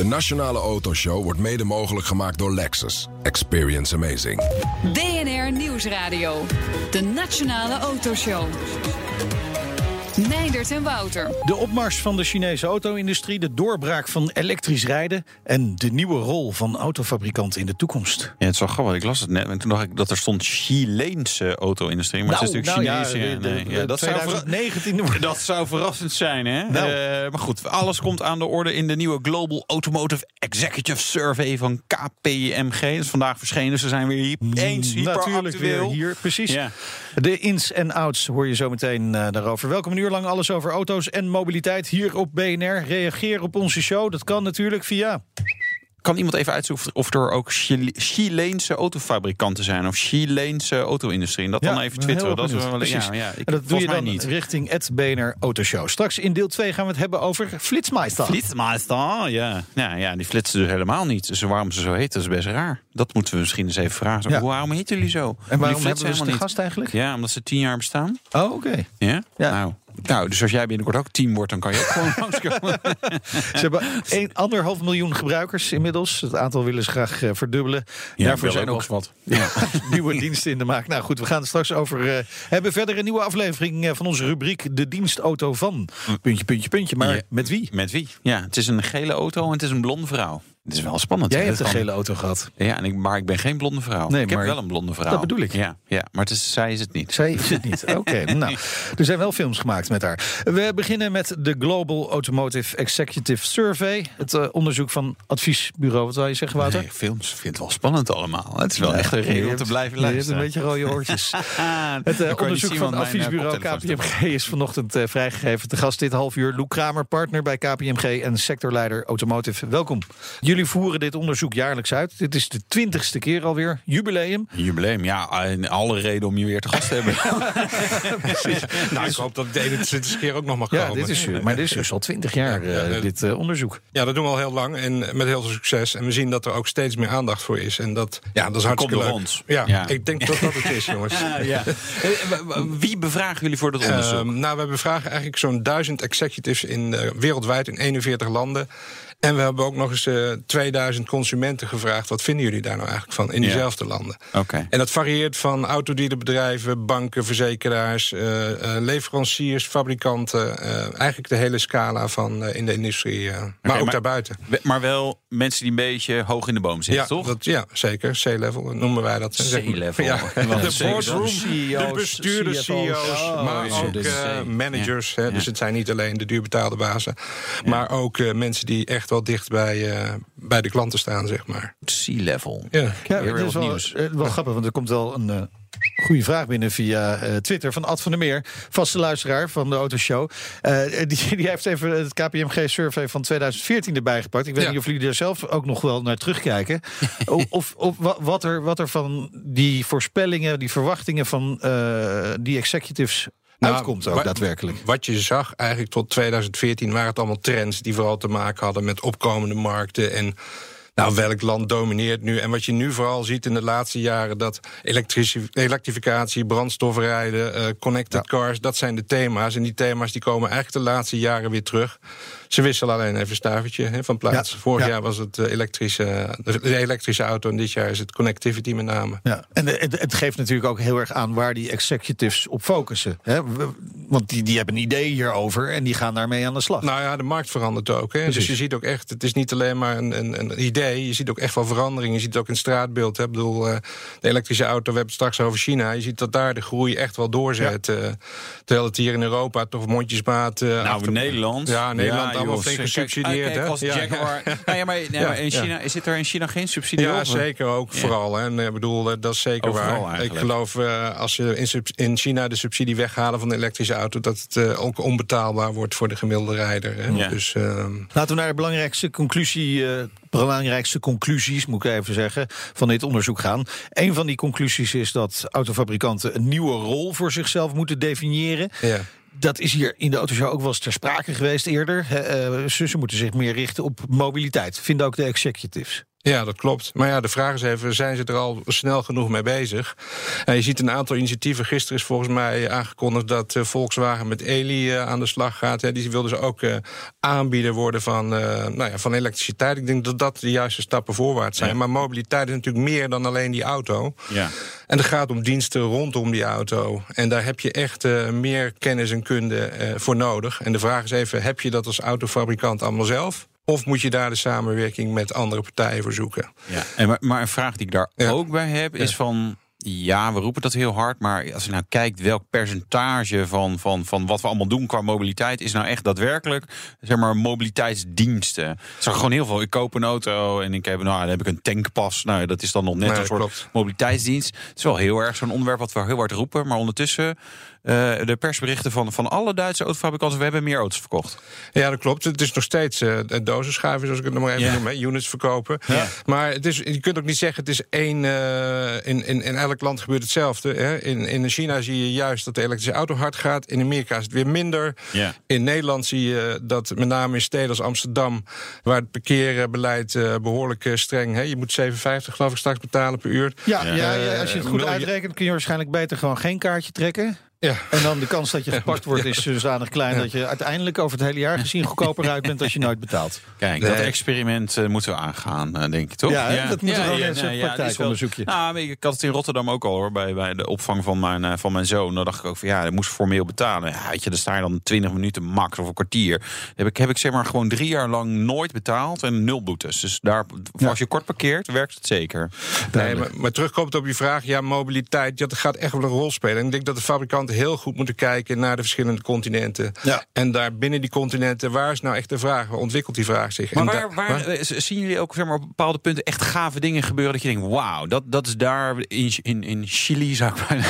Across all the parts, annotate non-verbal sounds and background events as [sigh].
De Nationale Autoshow wordt mede mogelijk gemaakt door Lexus. Experience amazing. BNR Nieuwsradio. De Nationale Autoshow. Meindert en Wouter. De opmars van de Chinese auto-industrie, de doorbraak van elektrisch rijden en de nieuwe rol van autofabrikanten in de toekomst. Ja, het is wel grappig. Ik las het net en toen dacht ik dat er stond Chileense auto-industrie. Maar het is natuurlijk Chinese. ja, ja, de- nee. de- Ja, dat, zou verra- 2019 wordt- [laughs] dat zou verrassend zijn, hè? Nou. Eh, maar goed, alles komt aan de orde in de nieuwe Global Automotive Executive Survey van KPMG. Dat is vandaag verschenen. Ze zijn weer hier eens Natuurlijk weer hier, precies. Ja. De ins en outs hoor je zo meteen eh, daarover. Welkom een uur lang alles over auto's en mobiliteit hier op BNR. Reageer op onze show. Dat kan natuurlijk via Kan iemand even uitzoeken of er ook Chile- Chileense autofabrikanten zijn of Chileense auto-industrie? En dat Ja, dan even twitteren. Dat wel Precies. ja, ja, ik, En dat doe je dan niet. richting het BNR Autoshow. Straks in deel 2 gaan we het hebben over Flitsmeister. Flitsmeister, ja. ja. Ja, die flitsen dus helemaal niet. Dus waarom ze zo heet, dat is best raar. Dat moeten we misschien eens even vragen. Ja. Hoe- Waarom heten jullie zo? en waarom flitsen hebben we ze helemaal gast eigenlijk? Ja, omdat ze tien jaar bestaan. Oh, oké. Ja? Ja. Nou, nou, dus als jij binnenkort ook team wordt, dan kan je ook gewoon [laughs] langskomen. Ze hebben een, anderhalf miljoen gebruikers inmiddels. Het aantal willen ze graag eh, verdubbelen. Daarvoor zijn ook wat. [laughs] nieuwe diensten in de maak. Nou goed, we gaan straks over eh, hebben. Verder een nieuwe aflevering eh, van onze rubriek De Dienstauto van. Puntje, puntje, puntje. Maar Ja. met wie? Met wie? Ja, het is een gele auto en het is een blonde vrouw. Het is wel spannend. Jij hè, hebt een kan- gele auto gehad. Ja, en ik, maar ik ben geen blonde vrouw. Nee, ik heb maar- wel een blonde vrouw. Dat bedoel ik. Ja, ja maar het is, zij is het niet. Zij is het niet. [laughs] Oké, nou, er zijn wel films gemaakt met haar. We beginnen met de Global Automotive Executive Survey. Het eh, onderzoek van adviesbureau. Wat zou je zeggen, Wouter? Nee, films vind het wel spannend allemaal. Het is wel Ja, echt een reden om te blijven Je hebt luisteren. een beetje rode oortjes. [laughs] Het eh, onderzoek van eh, adviesbureau. KPMG is vanochtend vrijgegeven. Te gast dit half uur. Lou Kramer, partner bij KPMG en sectorleider Automotive. Welkom. Jullie voeren dit onderzoek jaarlijks uit. Dit is de twintigste keer alweer. Jubileum. Jubileum, ja, en alle reden om je weer te gast te hebben. [laughs] Nou, ik hoop dat het de 21 keer ook nog mag Ja, komen. dit is, maar dit is dus al twintig jaar, Ja, ja, eh, dit eh, onderzoek. Ja, dat doen we al heel lang en met heel veel succes. En we zien dat er ook steeds meer aandacht voor is. En dat, ja, dat is hartstikke door leuk. ons. Ja, Ja. ik denk dat dat het is, [laughs] jongens. ja. Wie bevragen jullie voor dat onderzoek? Ehm, nou, we bevragen eigenlijk zo'n duizend executives in, eh, wereldwijd in 41 landen. En we hebben ook nog eens eh 2000 consumenten gevraagd. Wat vinden jullie daar nou eigenlijk van in diezelfde landen? Oké. En dat varieert van autodealerbedrijven, banken, verzekeraars, eh, eh, leveranciers, fabrikanten. eigenlijk de hele scala van in de industrie, maar ook maar- daarbuiten. Maar wel mensen die een beetje hoog in de boom zitten, Ja, toch? dat, ja, zeker. C-level noemen wij dat. C-level. Ja. [laughs] De boardroom, de bestuurders. CEO's, Oh, maar ja, ook managers. Hè. Dus het zijn niet alleen de duurbetaalde bazen. Maar ook mensen die echt wel dicht bij, eh, bij de klanten staan, zeg maar. C-level. Ja. Ja, Weer het is wat wel, nieuws. eh, wel [laughs] grappig, want er komt wel een eh, goede vraag binnen via eh, Twitter van Ad van der Meer, vaste luisteraar van de Autoshow. Eh, die, die heeft even het KPMG-survey van 2014 erbij gepakt. Ik weet Ja. niet of jullie daar zelf ook nog wel naar terugkijken. of of, of wa- wat, er, wat er van die voorspellingen, die verwachtingen van eh, die executives Nou, uitkomt ook daadwerkelijk. Wat je zag eigenlijk tot 2014 waren het allemaal trends die vooral te maken hadden met opkomende markten en nou, welk land domineert nu? En wat je nu vooral ziet in de laatste jaren, dat elektrificatie, brandstofrijden, eh, connected cars, dat zijn de thema's. En die thema's die komen eigenlijk de laatste jaren weer terug. Ze wisselen alleen even een stavertje hè, van plaats. Ja, Vorig ja. jaar was het eh, elektrische, de elektrische auto en dit jaar is het connectivity met name. Ja, en het, het geeft natuurlijk ook heel erg aan waar die executives op focussen. Hè? Want die, die hebben een idee hierover en die gaan daarmee aan de slag. Nou ja, de markt verandert ook. Hè? Dus je ziet ook echt, het is niet alleen maar een, een, een idee. Je ziet ook echt wel verandering. Je ziet het ook in het straatbeeld. Hè? Ik bedoel, eh, de elektrische auto, we hebben het straks over China. Je ziet dat daar de groei echt wel doorzet. eh, terwijl het hier in Europa toch mondjesmaat... eh, Nou, achter- Nederland. Ja, Nederland allemaal flink kijk, gesubsidieerd, Kijk, hè? als Ja, Jaguar. ja. [laughs] Nou ja, maar, nee, Ja, maar in ja. China, zit er in China geen subsidie Ja, op? zeker ook Ja. vooral. Hè. En, eh, Ik bedoel, eh, dat is zeker Overal waar. Ik eigenlijk. geloof eh, als ze in, sub- in China de subsidie weghalen van de elektrische auto, dat het eh, ook onbetaalbaar wordt voor de gemiddelde rijder. Hè. Ja. Dus ehm, Laten we naar de belangrijkste conclusie, eh, belangrijkste conclusies, moet ik even zeggen, van dit onderzoek gaan. Een van die conclusies is dat autofabrikanten een nieuwe rol voor zichzelf moeten definiëren. ja. Dat is hier in de autoshow ook wel eens ter sprake geweest eerder. Hè, eh, moeten zich meer richten op mobiliteit, vinden ook de executives. Ja, dat klopt. Maar ja, de vraag is even, zijn ze er al snel genoeg mee bezig? En je ziet een aantal initiatieven. Gisteren is volgens mij aangekondigd dat uh, Volkswagen met Eli uh, aan de slag gaat. Die wilden ze ook uh, aanbieder worden van, nou ja, van elektriciteit. Ik denk dat dat de juiste stappen voorwaarts zijn. Ja. Maar mobiliteit is natuurlijk meer dan alleen die auto. Ja. En het gaat om diensten rondom die auto. En daar heb je echt meer kennis en kunde voor nodig. En de vraag is even, heb je dat als autofabrikant allemaal zelf? Of moet je daar de samenwerking met andere partijen voor zoeken? Ja. En maar, maar een vraag die ik daar ja. ook bij heb is ja. van. Ja, we roepen dat heel hard, maar als je nou kijkt welk percentage van, van, van wat we allemaal doen qua mobiliteit, is nou echt daadwerkelijk, zeg maar, mobiliteitsdiensten. Het is gewoon heel veel. Ik koop een auto en ik heb, nou, dan heb ik een tankpas. Nou, dat is dan nog net Nee, een soort klopt. mobiliteitsdienst. Het is wel heel erg zo'n onderwerp wat we heel hard roepen, maar ondertussen eh, de persberichten van, van alle Duitse autofabrikanten, we hebben meer auto's verkocht. Ja, dat klopt. Het is nog steeds uh, dozenschuiven, zoals ik het nog maar even Ja. noem, hè, units verkopen. Ja. Maar het is, je kunt ook niet zeggen, het is één. eh, in, in, in elk land gebeurt hetzelfde. Hè. In, in China zie je juist dat de elektrische auto hard gaat. In Amerika is het weer minder. Ja. In Nederland zie je dat met name in steden als Amsterdam, waar het parkeerbeleid eh, behoorlijk eh, streng. Hè. Je moet 7,50 geloof ik straks betalen per uur. Ja, ja. Ja. ja, als je het goed uitrekent, kun je waarschijnlijk beter gewoon geen kaartje trekken. Ja. En dan de kans dat je [laughs] gepakt wordt is zodanig klein dat je uiteindelijk over het hele jaar gezien goedkoper uit bent als je nooit betaalt. [laughs] Kijk, Nee. dat experiment eh, moeten we aangaan, eh, denk ik toch? Ja, hè? dat moet wel ja, nee, ja, dat is praktijkonderzoekje. wel- Nou, ik had het in Rotterdam ook al hoor, bij, bij de opvang van mijn, eh, van mijn zoon. Dan dacht ik ook van ja, dat moest formeel betalen. Ja, weet je, dan sta je dan 20 minuten max of een kwartier. Heb ik, heb ik zeg maar gewoon drie jaar lang nooit betaald en nul boetes. Dus daar, Ja. als je kort parkeert, werkt het zeker. Nee, maar, maar terugkomend op je vraag, ja, mobiliteit, ja, dat gaat echt wel een rol spelen. En ik denk dat de fabrikanten heel goed moeten kijken naar de verschillende continenten. Ja. En daar binnen die continenten, waar is nou echt de vraag? Waar ontwikkelt die vraag zich? Maar waar, eh, zien jullie ook zeg maar, op bepaalde punten echt gave dingen gebeuren dat je denkt, wauw, dat, dat is daar in, in, in Chili zou ik bijna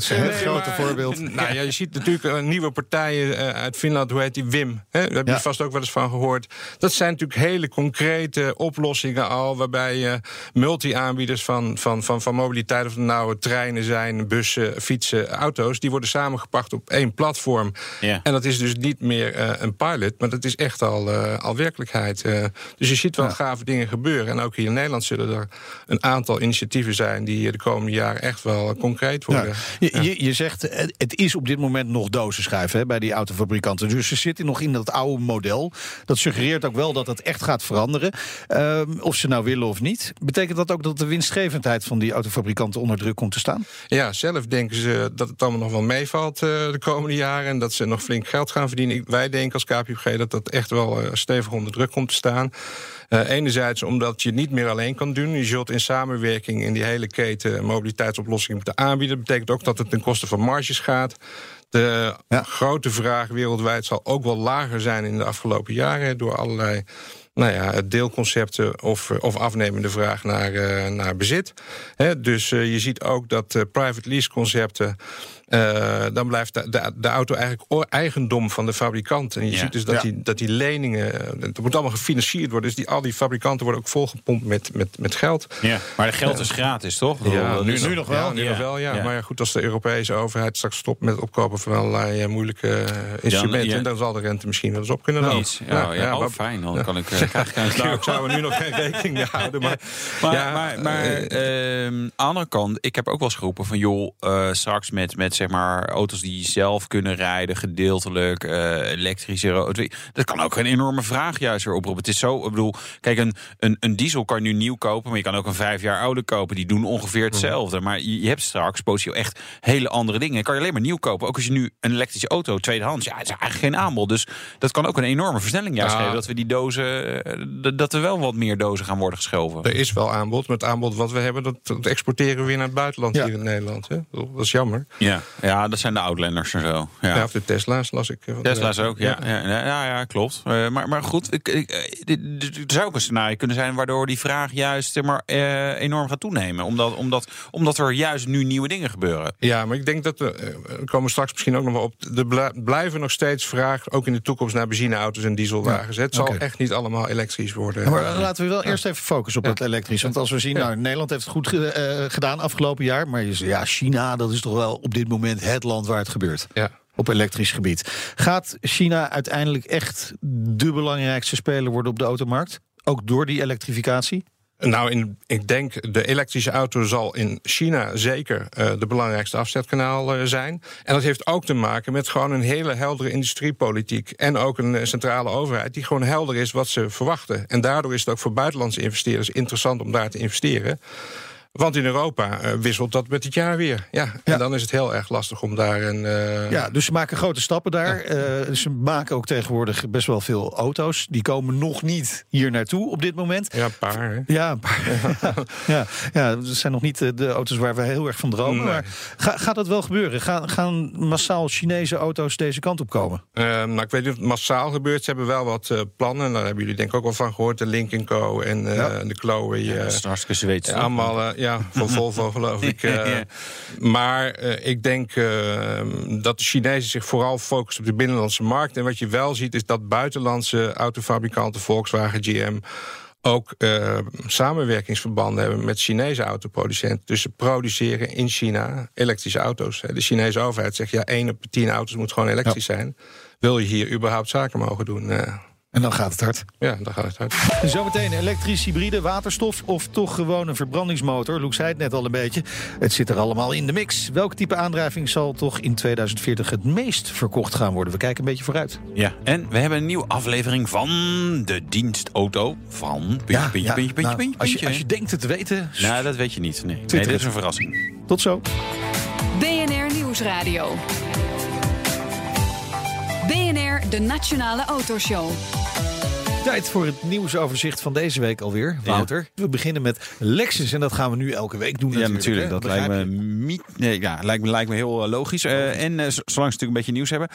zo. Het grote voorbeeld. Nou ja, je ziet natuurlijk eh, nieuwe partijen eh, uit Finland, hoe heet die? Wim. Hè? Daar heb je Ja. vast ook wel eens van gehoord. Dat zijn natuurlijk hele concrete oplossingen al, waarbij je multi-aanbieders van, van, van, van mobiliteit, of nou treinen zijn, bussen, fietsen, auto's, die worden samengepakt op één platform. Ja. En dat is dus niet meer eh, een pilot, maar dat is echt al, eh, al werkelijkheid. eh. dus je ziet wel gave dingen gebeuren. En ook hier in Nederland zullen er een aantal initiatieven zijn die de komende jaren echt wel concreet Ja. worden. Je, je, je zegt, het is op dit moment nog dozenschuiven hè, bij die autofabrikanten. Dus ze zitten nog in dat oude model. Dat suggereert ook wel dat het echt gaat veranderen. Ehm, of ze nou willen of niet. Betekent dat ook dat de winstgevendheid van die autofabrikanten onder druk komt te staan? Ja, zelf denken ze dat het allemaal nog wel meevalt eh, de komende jaren. En dat ze nog flink geld gaan verdienen. Wij denken als KPMG dat dat echt wel eh, stevig onder druk komt te staan. Eh, enerzijds omdat je het niet meer alleen kan doen. Je zult in samenwerking in die hele keten mobiliteitsoplossingen moeten aanbieden. Dat betekent ook dat het ten koste van marges gaat. De Ja. grote vraag wereldwijd zal ook wel lager zijn in de afgelopen jaren. Door allerlei nou ja, deelconcepten of, of afnemende vraag naar, eh, naar bezit. Dus eh, je ziet ook dat eh, private lease concepten. Eh, dan blijft de, de, de auto eigenlijk eigendom van de fabrikant. En je Ja. ziet dus dat, Ja. die, dat die leningen. eh, Het moet allemaal gefinancierd worden. Dus die, al die fabrikanten worden ook volgepompt met, met, met geld. Ja, maar de geld is gratis, toch? Nu nog wel. Ja, nu Ja. nog wel, ja. Ja. Maar ja, goed, als de Europese overheid straks stopt met het opkopen van allerlei eh, moeilijke eh, instrumenten, ja. dan zal de rente misschien wel eens op kunnen lopen. Iets. Ja, ja, oh, maar- fijn. Dan kan ik, eh, [laughs] krijg ik nou, ik zou er nu nog geen rekening mee houden. Maar, [laughs] Maar, ja, maar, maar eh, ehm, aan de andere kant, ik heb ook wel eens geroepen van joh, eh, straks met, met zeg maar auto's die zelf kunnen rijden, gedeeltelijk, eh, elektrische. Dat kan ook een enorme vraag juist weer oproepen. Het is zo, ik bedoel, kijk, een, een, een diesel kan je nu nieuw kopen, maar je kan ook een vijf jaar oude kopen. Die doen ongeveer hetzelfde. Maar je, je hebt straks potentieel echt hele andere dingen. Kan je alleen maar nieuw kopen. Ook als je nu een elektrische auto tweedehands, ja, het is eigenlijk geen aanbod. Dus dat kan ook een enorme versnelling juist Ja. geven. Dat we die dozen, eh, dat- dat er wel wat meer dozen gaan worden geschoven. er is wel aanbod. Maar het aanbod wat we hebben, dat, dat exporteren we weer naar het buitenland Ja. hier in Nederland. Hè? Dat is jammer. Ja, ja, dat zijn de Outlanders en zo. Ja. Ja. of de Tesla's las ik. eh, Tesla's ook, ja. Ja, ja, ja, ja, klopt. Eh, maar, maar goed, ik, ik, eh, dit- dit- er zou ook een scenario kunnen zijn... waardoor die vraag juist maar, eh, enorm gaat toenemen. Omdat, omdat, omdat er juist nu nieuwe dingen gebeuren. Ja, maar ik denk dat we, eh, we komen straks misschien ook nog wel op. Er blijven nog steeds vragen, ook in de toekomst, naar benzineauto's en dieselwagens. Het zal echt niet allemaal elektrisch worden. Maar laten we wel eerst even focussen op het elektrisch. Want als we zien, nou, Nederland heeft het goed ge- eh, gedaan afgelopen jaar. Maar je zegt, ja, China, dat is toch wel op dit moment het land waar het gebeurt. Ja. op elektrisch gebied. Gaat China uiteindelijk echt de belangrijkste speler worden op de automarkt? Ook door die elektrificatie? Nou, in, ik denk de elektrische auto zal in China zeker uh, de belangrijkste afzetkanaal uh, zijn. En dat heeft ook te maken met gewoon een hele heldere industriepolitiek. En ook een uh, centrale overheid die gewoon helder is wat ze verwachten. En daardoor is het ook voor buitenlandse investeerders interessant om daar te investeren. Want in Europa uh, wisselt dat met het jaar weer. Ja, en Ja. dan is het heel erg lastig om daar een. eh, Ja, dus ze maken grote stappen daar. Eh, ze maken ook tegenwoordig best wel veel auto's. Die komen nog niet hier naartoe op dit moment. ja, een paar. Hè. Ja, een paar. [laughs] ja, ja, dat zijn nog niet eh, de auto's waar we heel erg van dromen. Nee. Maar ga, gaat dat wel gebeuren? Gaan, gaan massaal Chinese auto's deze kant op komen? Eh, nou, ik weet niet of het massaal gebeurt. Ze hebben wel wat eh, plannen. Daar hebben jullie denk ik ook wel van gehoord. De Link Co. en eh, Ja. de Chloe. eh, Dat is hartstikke Zweeds. Ja, allemaal, eh, ja, van Volvo geloof ik. [laughs] eh. Ja. Maar eh, ik denk eh, dat de Chinezen zich vooral focussen op de binnenlandse markt. En wat je wel ziet is dat buitenlandse autofabrikanten, Volkswagen, GM... ook samenwerkingsverbanden hebben met Chinese autoproducenten. Dus ze produceren in China elektrische auto's. De Chinese overheid zegt, ja, één op de tien auto's moet gewoon elektrisch zijn. Wil je hier überhaupt zaken mogen doen? Eh, En dan gaat het hard. ja, dan gaat het uit. Zometeen elektrisch, hybride, waterstof of toch gewoon een verbrandingsmotor. Loek zei het net al een beetje. Het zit er allemaal in de mix. Welk type aandrijving zal toch in 2040 het meest verkocht gaan worden? We kijken een beetje vooruit. Ja, en we hebben een nieuwe aflevering van de dienstauto van... Puntje, puntje, puntje, puntje, nou, puntje, als, je, als je denkt het te weten, Nou, dat weet je niet. Nee, nee is een verrassing. tot zo. BNR Nieuwsradio. BNR, de Nationale Autoshow. Tijd voor het nieuwsoverzicht van deze week alweer, Wouter. We beginnen met Lexus en dat gaan we nu elke week doen Ja, natuurlijk. Dat lijkt me, niet, nee, ja, lijkt, me, lijkt me heel eh, logisch. Eh, en eh, zolang ze natuurlijk een beetje nieuws hebben.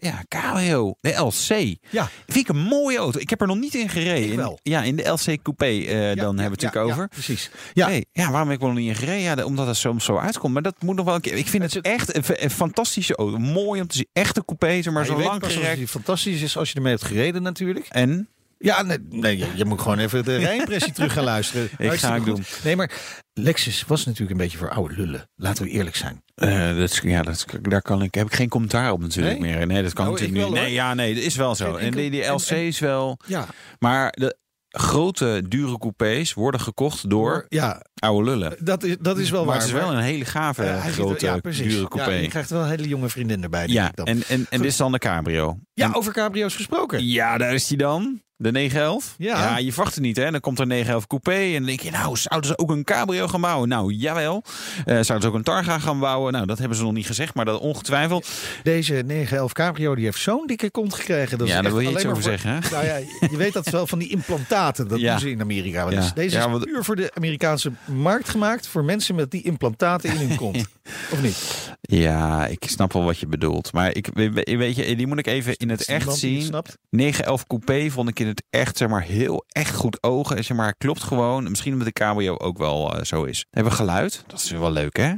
Ja, Cabrio, de LC. Ja. Vind ik een mooie auto. Ik heb er nog niet in gereden. In- wel. ja, in de LC Coupé, dan hebben we het natuurlijk over. Ja, precies. Ja, Hey, ja, waarom heb ik er nog niet in gereden? Ja, omdat het soms zo uitkomt. Maar dat moet nog wel een keer. Ik vind Het echt een, fantastische auto. Mooi om te zien. Echte coupé, zeg maar zo lang gerekt. fantastisch is als je ermee hebt gereden natuurlijk. En? Ja, nee, nee je, je moet gewoon even de [laughs] rijimpressie terug gaan luisteren. Hartstikke ga ik goed. doen. Nee, maar Lexus was natuurlijk een beetje voor oude lullen. Laten we eerlijk zijn. Eh, dat is, ja, dat, daar kan ik, heb ik geen commentaar op natuurlijk Nee? meer. Nee, dat kan Nou, natuurlijk ik niet. wel, Nee, ja, nee, dat is wel zo. En die, die LC is wel... Ja, Maar de grote, dure coupés worden gekocht door ja oude lullen. dat, is, dat is wel maar waar. het is wel een hele gave, hij grote, ja, dure Ja, coupé. je Ja, krijgt wel een hele jonge vriendin erbij. denk ik dan. en, en, en dit is dan de cabrio. ja, En- over cabrio's gesproken. ja, daar is die dan. De 911? Ja. je verwacht het niet, hè? Dan komt er een 911 coupé en dan denk je, nou, zouden ze ook een cabrio gaan bouwen? Nou, jawel. Eh, zouden ze ook een Targa gaan bouwen? Nou, dat hebben ze nog niet gezegd, maar dat ongetwijfeld. Deze 911 cabrio die heeft zo'n dikke kont gekregen. Dat ja, daar wil je iets alleen over voor- zeggen, hè? Nou ja, je weet dat wel van die implantaten. Dat [laughs] Ja. doen ze in Amerika Ja. Deze Ja, is want- puur voor de Amerikaanse markt gemaakt. Voor mensen met die implantaten in hun kont. [laughs] Of niet? Ja, ik snap wel wat je bedoelt. Maar ik, we- we- weet je, die moet ik even in het echt zien. Snapt? 911 coupé vond ik in het echt, zeg maar, heel echt goed ogen. Zeg maar, klopt gewoon. Misschien omdat de cabrio ook wel eh, zo is. Hebben we geluid? Dat is wel leuk, hè?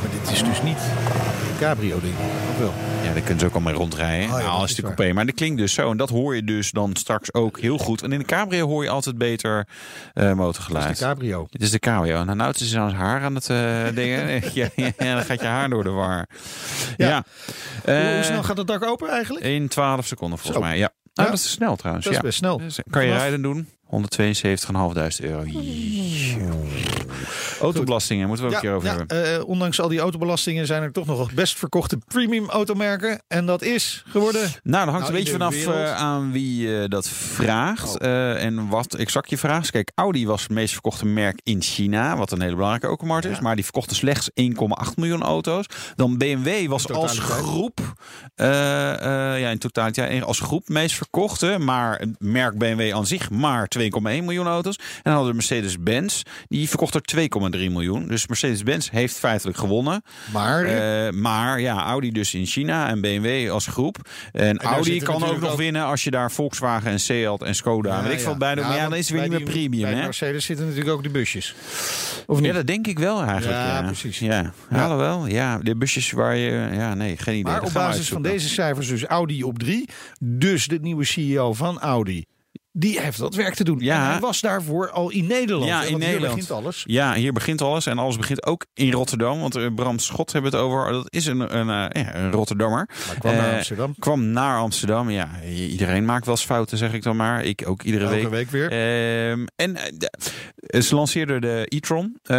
Maar dit is dus niet een cabrio ding. Of wel? Daar kunnen ze ook al mee rondrijden. Oh ja, nou, als is de waar. coupé. Maar dat klinkt dus zo. En dat hoor je dus dan straks ook heel goed. En in de cabrio hoor je altijd beter eh Dat is motorgeluid. de cabrio. Dit is de cabrio. Nou, nou het is aan haar aan het eh [laughs] dingen. [laughs] ja, ja, dan gaat je haar door de war. Ja. Ja. Hoe, Eh, hoe snel gaat het dak open eigenlijk? In 12 seconden volgens Zo. mij. Ja. Nou, Ja. dat is snel trouwens. Dat is ja. best snel. Dus, kan je Vanaf- rijden doen? 172.500 euro. Autobelastingen moeten we ook een keer over ja, hebben. eh, ondanks al die autobelastingen zijn er toch nog best verkochte premium automerken. En dat is geworden... Nou, dat hangt Nou, een beetje vanaf wereld- eh, aan wie eh, dat vraagt. Oh. eh, en wat exact je vraagt. Kijk, Audi was het meest verkochte merk in China. Wat een hele belangrijke automarkt is. Ja. Maar die verkochten slechts 1,8 miljoen auto's. Dan BMW was als groep. eh, eh, ja, in totaliteit. Ja, als groep meest verkochte. Maar het merk BMW aan zich maar 2,1 miljoen auto's. En dan hadden we Mercedes-Benz. Die verkocht er 2,3 miljoen. Dus Mercedes-Benz heeft feitelijk gewonnen. Maar Eh, maar ja, Audi dus in China en BMW als groep. En, Audi kan ook nog winnen als je daar Volkswagen en Seat en Skoda. weet ik veel bij doet. Maar ja, dan is het weer bij niet meer premium, Bij hè? Mercedes zitten natuurlijk ook de busjes. Of niet? Ja, dat denk ik wel eigenlijk. Ja, Ja, precies. Ja, Ja. Alhoewel, ja, de busjes waar je... Ja, nee, geen idee. maar op basis van deze cijfers dus Audi op drie. Dus de nieuwe CEO van Audi. Die heeft wat werk te doen. Ja. En hij was daarvoor al in Nederland. Ja, in want hier Nederland. begint alles. Ja, hier begint alles. En alles begint ook in Rotterdam. Want eh, Bram Schot hebben we het over. Dat is een, een, eh, een Rotterdammer. Maar kwam naar Eh, Amsterdam. Kwam naar Amsterdam. Ja, iedereen maakt wel eens fouten, zeg ik dan maar. Ik ook iedere Elke week. week weer. Ehm, en ze lanceerden de e-tron, eh,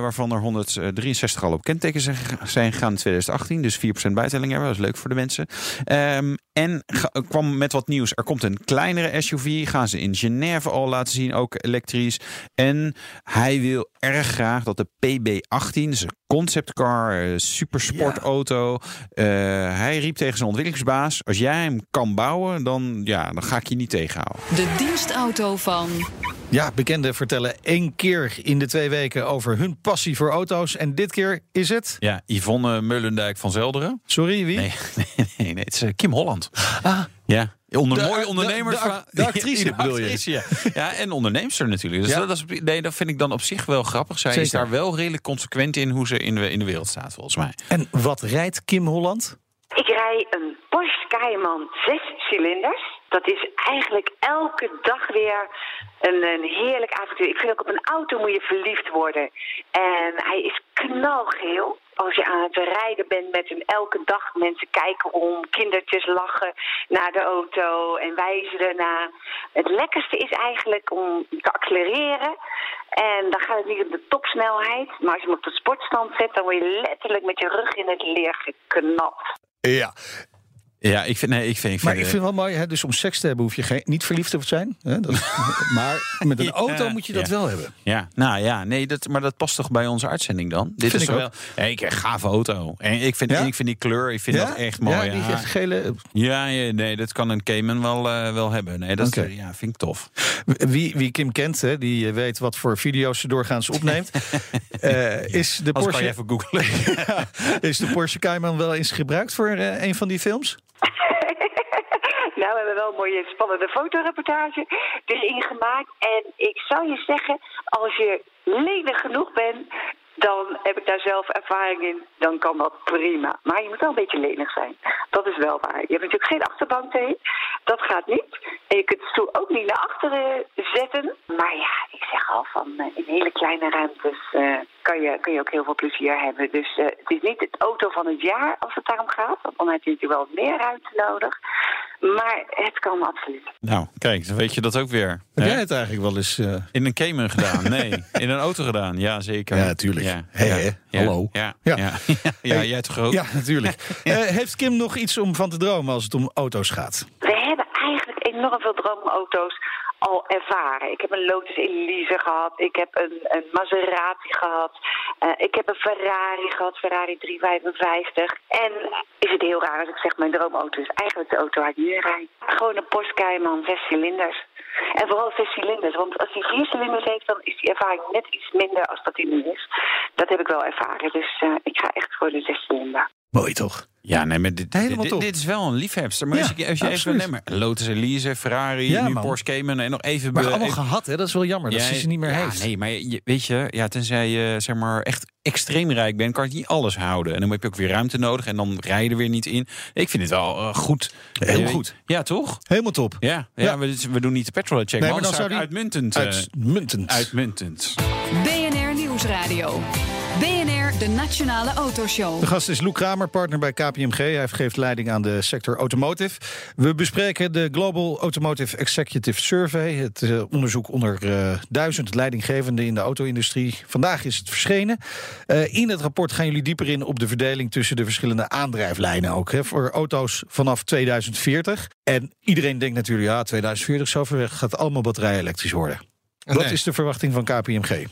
waarvan er 163 al op kenteken zijn gega- zijn gegaan in 2018. Dus 4% bijtelling hebben, dat is leuk voor de mensen. Ehm, en kwam met wat nieuws. Er komt een kleinere SUV, gaan ze in Genève al laten zien, ook elektrisch. En hij wil erg graag dat de PB18, dus een conceptcar, eh, supersportauto. eh, hij riep tegen zijn ontwikkelingsbaas: als jij hem kan bouwen, dan, ja, dan ga ik je niet tegenhouden. De dienstauto van Ja, bekenden vertellen één keer in de twee weken over hun passie voor auto's. En dit keer is het... Ja, Yvonne Meulendijk van Zelderen. Sorry, wie? Nee, [laughs] nee, nee, nee, het is eh, Kim Holland. Ah, Ja, onder, De- mooie de- ondernemers. de de actrice [laughs] bedoel je? Ja. ja, en onderneemster natuurlijk. Dus Ja. dat, is, nee, dat vind ik dan op zich wel grappig. Zij is daar wel redelijk consequent in hoe ze in de wereld staat, volgens mij. en wat rijdt Kim Holland? Ik rij een Porsche Cayman 6 cilinders. Dat is eigenlijk elke dag weer een, een heerlijk avontuur. Ik vind ook op een auto moet je verliefd worden. En hij is knalgeel. Als je aan het rijden bent met hem elke dag, mensen kijken om, kindertjes lachen naar de auto en wijzen erna. Het lekkerste is eigenlijk om te accelereren. En dan gaat het niet op de topsnelheid. Maar als je hem op de sportstand zet, dan word je letterlijk met je rug in het leer geknapt. Ja, Ja, ik vind, nee, ik vind, ik maar vind, ik vind wel mooi, hè, dus om seks te hebben hoef je geen, niet verliefd te zijn. Hè? Dat, [laughs] maar met een auto Ja, moet je dat ja. wel hebben. Ja, nou ja, nee, dat, maar dat past toch bij onze uitzending dan? Dit Vind is wel. Ja, ik een gave auto. En ik vind, Ja? ik vind die kleur, ik vind dat echt mooi. Ja, die gele... ja, nee, dat kan een Cayman wel, eh, wel hebben. Nee, dat ja, vind ik tof. Wie, wie Kim kent, hè, die eh, weet wat voor video's ze doorgaans opneemt. [laughs] Eh, is, de Als kan je Porsche, even googlen. [laughs] is de Porsche Cayman wel eens gebruikt voor een van die films? [laughs] Nou, we hebben wel een mooie spannende fotoreportage erin gemaakt. En ik zou je zeggen, als je lenig genoeg bent, dan heb ik daar zelf ervaring in. Dan kan dat prima. Maar je moet wel een beetje lenig zijn. Dat is wel waar. Je hebt natuurlijk geen achterbank tegen. Dat gaat niet. En je kunt de stoel ook niet naar achteren zetten. Maar ja, ik zeg al van eh, in hele kleine ruimtes eh, kan, je, kun je ook heel veel plezier hebben. Dus eh, het is niet het auto van het jaar als het daarom gaat. Want dan heb je natuurlijk wel meer ruimte nodig. Maar het kan absoluut. Nou, kijk, dan weet je dat ook weer. Heb Hè? jij het eigenlijk wel eens... eh, In een Cayman gedaan? Nee. In een auto gedaan? Ja, zeker. Ja, tuurlijk. Hé, hè? Hallo. Ja, Ja. ja. ja. ja, Hey, jij toch ook? Ja, natuurlijk. [laughs] Eh, heeft Kim nog iets om van te dromen als het om auto's gaat? We hebben eigenlijk enorm veel droomauto's al ervaren. Ik heb een Lotus Elise gehad. Ik heb een, een Maserati gehad. eh, ik heb een Ferrari gehad, Ferrari 355. En is het heel raar als ik zeg mijn droomauto is eigenlijk de auto waar ik nu rijd. Gewoon een Porsche Cayman, zes cilinders. En vooral zes cilinders, want als hij vier cilinders heeft, dan is die ervaring net iets minder als dat hij nu is. Dat heb ik wel ervaren, dus eh, ik ga echt voor de zes cilinder. Mooi toch? Ja, nee, maar dit, dit, top. dit is wel een liefhebster. Maar Ja, als je, als je even neemt, maar Lotus Elise, Ferrari, Ja, nu man. Porsche Cayman en nog even... Maar allemaal even- gehad, hè? Dat is wel jammer dat Ja, ze ze niet meer ja, heeft. Nee, maar je, weet je, ja, tenzij je zeg maar echt extreem rijk bent, kan je niet alles houden. En dan heb je ook weer ruimte nodig en dan rij je er weer niet in. Ik vind het wel eh, goed. Heel Je- goed. Ja, toch? Helemaal top. Ja, ja, Ja. We, we doen niet de petrol check, Nee, maar dan zou die- uitmuntend. eh, Uitmuntend. uitmuntend. BNR Nieuwsradio. De Nationale Autoshow. De gast is Loek Kramer, partner bij KPMG. Hij geeft leiding aan de sector automotive. We bespreken de Global Automotive Executive Survey. Het eh, onderzoek onder eh, duizend leidinggevenden in de auto-industrie. Vandaag is het verschenen. Eh, in het rapport gaan jullie dieper in op de verdeling tussen de verschillende aandrijflijnen ook. Hè, voor auto's vanaf 2040. En iedereen denkt natuurlijk, ja, 2040 zo ver weg gaat allemaal batterij elektrisch worden. Wat Nee. is de verwachting van KPMG?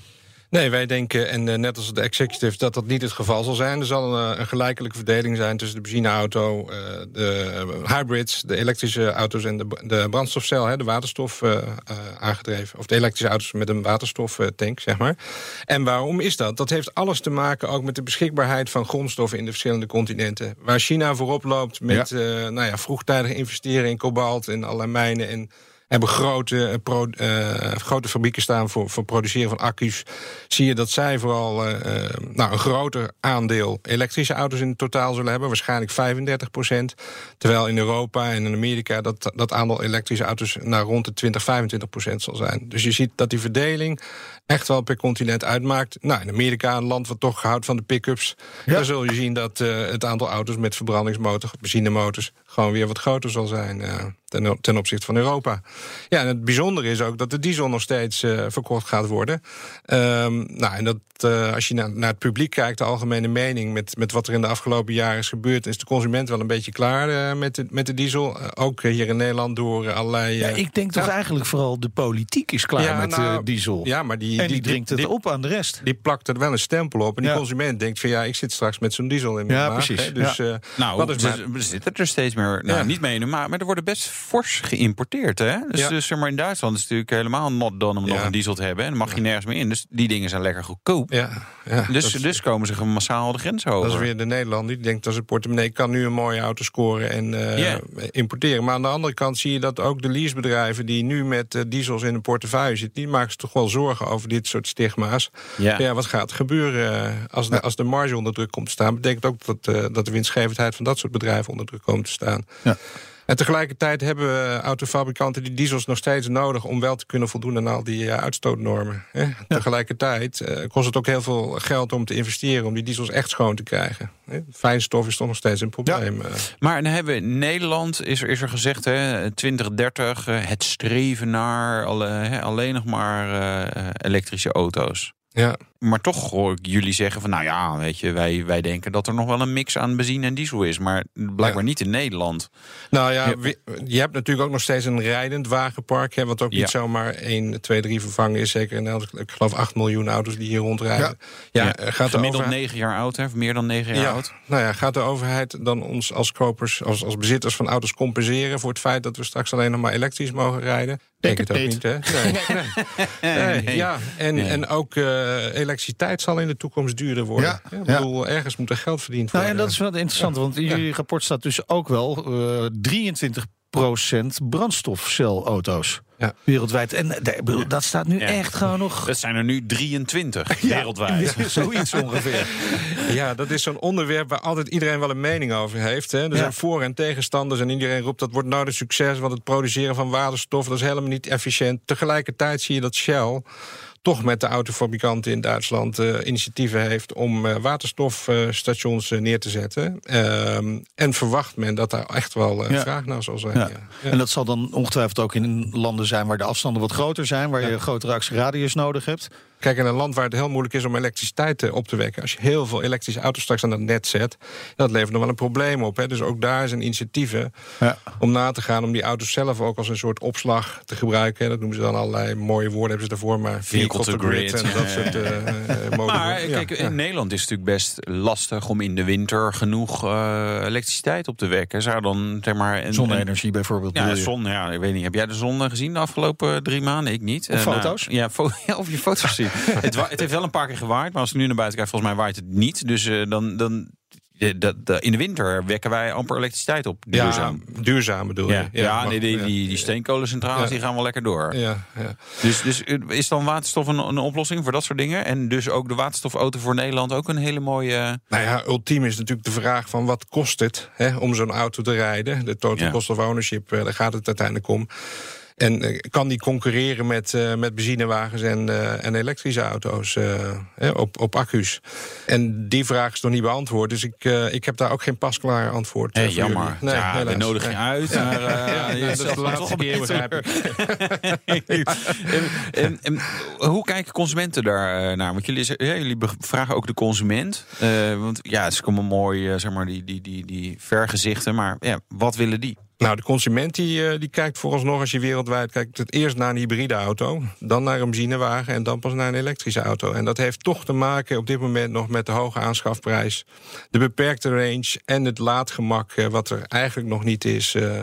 Nee, wij denken, en eh, net als de executive, dat dat niet het geval zal zijn. Er zal een, eh, een gelijkelijke verdeling zijn tussen de benzineauto, eh, de hybrids, de elektrische auto's en de, de brandstofcel, hè, de waterstof aangedreven. Of de elektrische auto's met een waterstoftank, zeg maar. En waarom is dat? Dat heeft alles te maken ook met de beschikbaarheid van grondstoffen in de verschillende continenten. Waar China voorop loopt met nou ja, vroegtijdig investeren in kobalt en allerlei mijnen en hebben grote, eh, pro, eh, grote fabrieken staan voor, voor produceren van accu's. Zie je dat zij vooral eh, nou, een groter aandeel elektrische auto's in totaal zullen hebben. Waarschijnlijk 35 procent. Terwijl in Europa en in Amerika dat, dat aantal elektrische auto's naar rond de 20, 25 procent zal zijn. Dus je ziet dat die verdeling echt wel per continent uitmaakt. Nou, in Amerika, een land wat toch houdt van de pick-ups... daar zul je zien dat het aantal auto's met verbrandingsmotor, benzinemotors... gewoon weer wat groter zal zijn eh, ten, ten opzichte van Europa. Ja, en het bijzondere is ook dat de diesel nog steeds eh, verkocht gaat worden. Ehm, nou, en dat eh, als je naar, naar het publiek kijkt, de algemene mening... Met, met wat er in de afgelopen jaren is gebeurd... is de consument wel een beetje klaar eh, met, de, met de diesel. Ook hier in Nederland door allerlei... Ja, ik denk toch ja. eigenlijk vooral de politiek is klaar Ja, met nou, eh, diesel. Ja, maar die, en die, dringt het die, op aan de rest. Die plakt er wel een stempel op. En die Ja. consument denkt van ja, ik zit straks met zo'n diesel in mijn Ja, maag, precies. hè. Dus, Ja. eh, Nou, dat is er, er zitten er steeds meer, nou, Ja. niet mee in de maat, maar er worden best fors geïmporteerd. Hè? Dus, Ja. dus zeg maar in Duitsland is het natuurlijk helemaal not done om nog een diesel te hebben. En dan mag je nergens meer in. Dus die dingen zijn lekker goedkoop. ja, Dus, dat- dus komen ze massaal de grens over. Dat is weer de Nederlander die denkt als het portemonnee kan nu een mooie auto scoren en eh, importeren. Maar aan de andere kant zie je dat ook de leasebedrijven die nu met eh, diesels in een portefeuille zitten, die maken zich toch wel zorgen over dit soort stigma's. Ja. Ja, wat gaat er gebeuren eh, als de, als de marge onder druk komt te staan? Betekent ook dat, dat de winstgevendheid van dat soort bedrijven onder druk komt te staan. Ja. En tegelijkertijd hebben autofabrikanten die diesels nog steeds nodig om wel te kunnen voldoen aan al die eh, uitstootnormen. Hè? Tegelijkertijd eh, kost het ook heel veel geld om te investeren om die diesels echt schoon te krijgen. Hè? Fijnstof is toch nog steeds een probleem. eh. Maar dan hebben we in Nederland, is er, is er gezegd, hè, 2030, eh, het streven naar alle, hè, alleen nog maar eh, elektrische auto's. Ja. Maar toch hoor ik jullie zeggen van, nou ja, weet je, wij, wij denken dat er nog wel een mix aan benzine en diesel is. Maar blijkbaar Ja. niet in Nederland. Nou ja, Ja. je hebt natuurlijk ook nog steeds een rijdend wagenpark. Hè, wat ook Ja. niet zomaar 1, 2, 3 vervangen is. Zeker in Nederland. Ik geloof 8 miljoen auto's die hier rondrijden. Ja, eh, gaat de Gemiddeld overheid- negen jaar oud, hè? meer dan negen jaar Ja, oud. nou ja, gaat de overheid dan ons als kopers, als, als bezitters van auto's compenseren voor het feit dat we straks alleen nog maar elektrisch mogen rijden? Denk het het ook niet. hè? Nee, nee. Nee, ja, en, Nee. en ook eh, elektriciteit zal in de toekomst duurder worden. Ja, ik bedoel, ergens moet er geld verdiend Nou, worden. en dat is wel interessant, want in jullie rapport staat dus ook wel eh 23 brandstofcelauto's Ja. wereldwijd. En eh, bedoel, dat staat nu Ja. echt gewoon nog... Dat zijn er nu 23 [laughs] wereldwijd. [laughs] Zoiets ongeveer. Ja, dat is zo'n onderwerp waar altijd iedereen wel een mening over heeft. Hè. Er Ja. zijn voor- en tegenstanders en iedereen roept dat wordt nou een succes... want het produceren van waterstof dat is helemaal niet efficiënt. Tegelijkertijd zie je dat Shell toch met de autofabrikanten in Duitsland eh, initiatieven heeft... om eh, waterstofstations eh, neer te zetten. Ehm, en verwacht men dat daar echt wel Ja. vraag naar zal zijn. Ja. En dat zal dan ongetwijfeld ook in landen zijn waar de afstanden wat groter zijn, waar je grotere actieradius nodig hebt. Kijk, in een land waar het heel moeilijk is om elektriciteit eh, op te wekken... als je heel veel elektrische auto's straks aan het net zet... dat levert nog wel een probleem op. Hè. Dus ook daar zijn initiatieven Ja. om na te gaan... om die auto's zelf ook als een soort opslag te gebruiken. Dat noemen ze dan allerlei mooie woorden, hebben ze daarvoor... maar Vehicle to grid, en dat soort mode- Maar ja, kijk, ja. in Nederland is het natuurlijk best lastig om in de winter genoeg eh, elektriciteit op te wekken. Zou dan zeg maar een, een- Zonne-energie bijvoorbeeld. Ja, zon. Ja, ik weet niet. Heb jij de zon gezien de afgelopen drie maanden? Ik niet. Of eh, foto's? ja, fo [laughs] of je foto's zien. [laughs] het, het heeft wel een paar keer gewaaid, maar als ik nu naar buiten kijk, volgens mij waait het niet. Dus eh, dan, dan eh, in de winter wekken wij amper elektriciteit op. Ja, Duurzaam. duurzaam bedoel je. Ja, ja, maar- nee, die, ja. die, die steenkolencentrales Ja. die gaan wel lekker door. Ja, ja. Dus, dus eh, is dan waterstof een, een oplossing voor dat soort dingen? En dus ook de waterstofauto voor Nederland ook een hele mooie... Nou ja, ultiem is natuurlijk de vraag van wat kost het hè, om zo'n auto te rijden. De total Ja. cost of ownership, daar gaat het uiteindelijk om. En eh, kan die concurreren met, eh, met benzinewagens en, eh, en elektrische auto's eh, op, op accu's? En die vraag is nog niet beantwoord. Dus ik, ik heb daar ook geen pasklaar antwoord voor jammer. Nee, ja, helaas. nodigen je Nee. uit. Maar, [laughs] Ja, dat is de laatste een keer, begrijp ik. [laughs] en, en, en, hoe kijken consumenten daar naar? Want jullie, jullie vragen ook de consument. Want ja, het is komen mooi, zeg maar, die, die, die, die vergezichten. Maar ja, wat willen die? Nou, de consument die, eh, die kijkt vooralsnog, als je wereldwijd kijkt, het eerst naar een hybride auto, dan naar een benzinewagen en dan pas naar een elektrische auto. En dat heeft toch te maken op dit moment nog met de hoge aanschafprijs, de beperkte range en het laadgemak, eh, wat er eigenlijk nog niet is. Eh,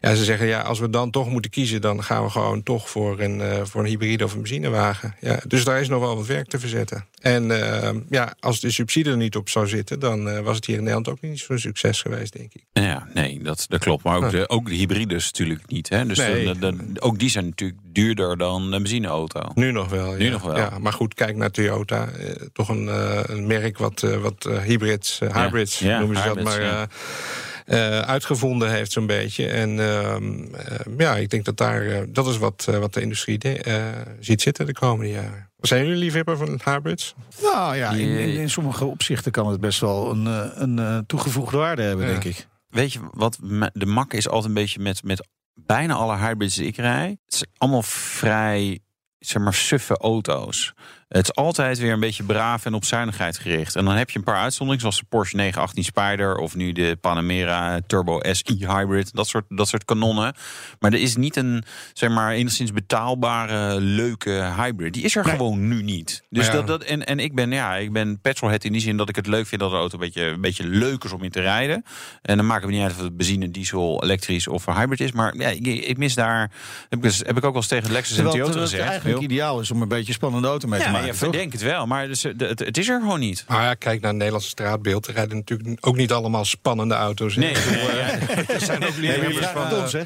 ja, ze zeggen ja, als we dan toch moeten kiezen, dan gaan we gewoon toch voor een, voor een hybride of een benzinewagen. Ja, dus daar is nog wel wat werk te verzetten. En uh, ja, als de subsidie er niet op zou zitten, dan uh, was het hier in Nederland ook niet zo'n succes geweest, denk ik. Ja, nee, dat, dat klopt. Maar ook, de, ook de hybrides natuurlijk niet. Hè? Dus Nee. de- de- de- ook die zijn natuurlijk duurder dan een benzineauto. Nu nog wel. Nu ja. nog wel. Ja, maar goed, kijk naar Toyota. Eh, toch een, eh, een merk wat, eh, wat eh, hybrids, eh, hybrids ja, noemen ze hybrids, dat maar. eh, eh, uitgevonden heeft zo'n beetje. En ehm, eh, ja, ik denk dat daar, eh, dat is wat, eh, wat de industrie de- eh, ziet zitten de komende jaren. Zijn jullie liefhebber van hybrids? Nou ja, in, in, in sommige opzichten kan het best wel een, eh, een eh, toegevoegde waarde hebben, Ja. denk ik. Weet je wat de mak is altijd een beetje met, met bijna alle hybrids die ik rij? Het zijn allemaal vrij, zeg maar, suffe auto's. Het is altijd weer een beetje braaf en op zuinigheid gericht. En dan heb je een paar uitzonderingen, zoals de Porsche 918 Spider of nu de Panamera Turbo SI Hybrid. Dat soort, dat soort kanonnen. Maar er is niet een, zeg maar, enigszins betaalbare, leuke hybrid. Die is er gewoon nu niet. Dus Ja. dat, dat, en, en ik ben, ja, ik ben petrolhead in die zin dat ik het leuk vind dat de auto een beetje, een beetje leuk is om in te rijden. En dan maakt het me niet uit of het benzine, diesel, elektrisch of hybrid is. Maar ja, ik, ik mis daar, heb ik, heb ik ook wel eens tegen Lexus en Toyota het gezegd. eigenlijk joh, ideaal is om een beetje spannende auto mee te ja, maken. ja, toch? verdenk het wel. Maar dus, eh, het, het is er gewoon niet. Maar ja, kijk naar het Nederlandse straatbeeld. Er rijden natuurlijk ook niet allemaal spannende auto's. hè. Nee, eh, [laughs] er zijn ook je liefhebbers vraagt van... ons, hè?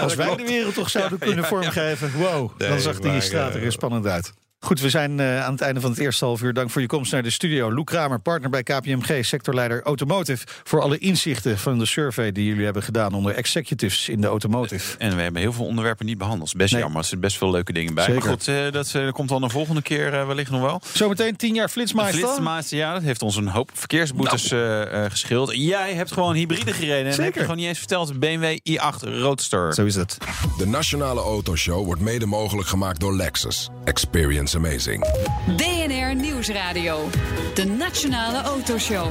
[laughs] Als wij de wereld toch zouden kunnen vormgeven. Wow, dan zag die straat er eh, spannend uit. Goed, we zijn eh, aan het einde van het eerste half uur. Dank voor je komst naar de studio. Loek Kramer, partner bij KPMG, sectorleider Automotive. Voor alle inzichten van de survey die jullie hebben gedaan onder executives in de automotive. En we hebben heel veel onderwerpen niet behandeld. Dat is best Nee. jammer. Er zitten best veel leuke dingen bij. Zeker. Maar goed, eh, dat eh, komt dan de volgende keer eh, wellicht nog wel. Zometeen 10 jaar Flitsmeister. Flitsmeister, ja, dat heeft ons een hoop verkeersboetes eh, eh, geschild. Jij hebt gewoon hybride gereden. En heb je gewoon niet eens verteld. BMW i8 Roadster. Zo is het. De Nationale Autoshow wordt mede mogelijk gemaakt door Lexus. Experience amazing. BNR Nieuwsradio. De Nationale Autoshow.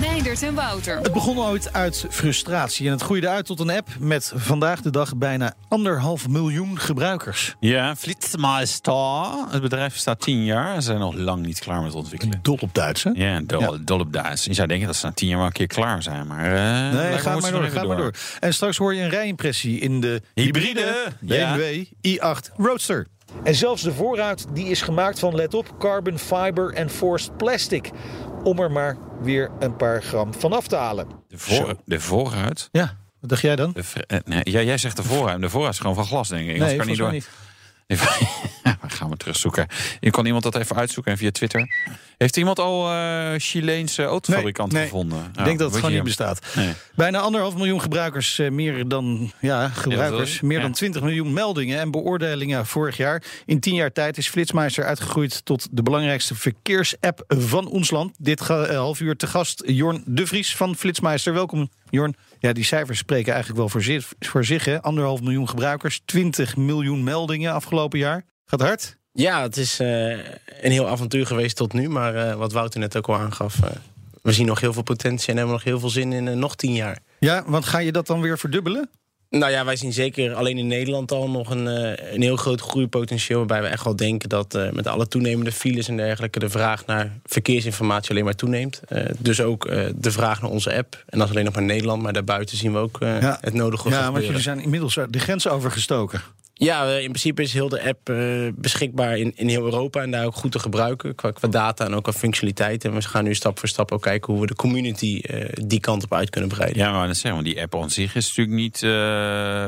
Meindert en Wouter. Het begon ooit uit frustratie en het groeide uit tot een app met vandaag de dag bijna anderhalf miljoen gebruikers. Ja, Flitsmeister. Het bedrijf bestaat 10 jaar. Ze zijn nog lang niet klaar met ontwikkelen. Dol op Duits, hè? Ja, dol, Ja. dol op Duits. Je zou denken dat ze na 10 jaar wel een keer klaar zijn. Maar eh, Nee, ga maar door, ga maar door. En straks hoor je een rijimpressie in de Hybride, ja. BMW i8 Roadster. En zelfs de voorruit die is gemaakt van, let op, carbon fiber en forced plastic. Om er maar weer een paar gram van af te halen. De, voor, de voorruit. Ja, wat dacht jij dan? De, eh, nee, ja, jij zegt de voorruit. De voorruit is gewoon van glas, denk ik. Anders kan niet door. volgens We [laughs] gaan we terugzoeken. Je kan iemand dat even uitzoeken en via Twitter. Heeft iemand al eh Chileense Nee, nee. gevonden? Ik denk dat het gewoon niet bestaat. Nee. Bijna anderhalf miljoen gebruikers, eh, meer dan ja, gebruikers, Ja, meer ja. dan 20 miljoen meldingen en beoordelingen vorig jaar. In tien jaar tijd is Flitsmeister uitgegroeid tot de belangrijkste verkeersapp van ons land. Dit eh, half uur te gast Jorn De Vries van Flitsmeister. Welkom Jorn. Ja, die cijfers spreken eigenlijk wel voor zich. Voor zich hè. Anderhalf miljoen gebruikers, 20 miljoen meldingen afgelopen jaar. Gaat hard? Ja, het is eh, een heel avontuur geweest tot nu. Maar eh, wat Wouter net ook al aangaf. eh, we zien nog heel veel potentie en hebben nog heel veel zin in nog tien jaar. Ja, want ga je dat dan weer verdubbelen? Nou ja, wij zien zeker alleen in Nederland al nog een, eh, een heel groot groeipotentieel. Waarbij we echt wel denken dat eh, met alle toenemende files en dergelijke... de vraag naar verkeersinformatie alleen maar toeneemt. Eh, dus ook eh, de vraag naar onze app. En dat is alleen nog maar Nederland, maar daarbuiten zien we ook eh, Ja. het nodige Ja, want jullie zijn inmiddels de grens overgestoken. Ja, eh, in principe is heel de app eh, beschikbaar in, in heel Europa en daar ook goed te gebruiken qua, qua data en ook qua functionaliteit. En we gaan nu stap voor stap ook kijken hoe we de community eh, die kant op uit kunnen breiden. Ja, maar dat zeggen, want die app aan zich is natuurlijk niet.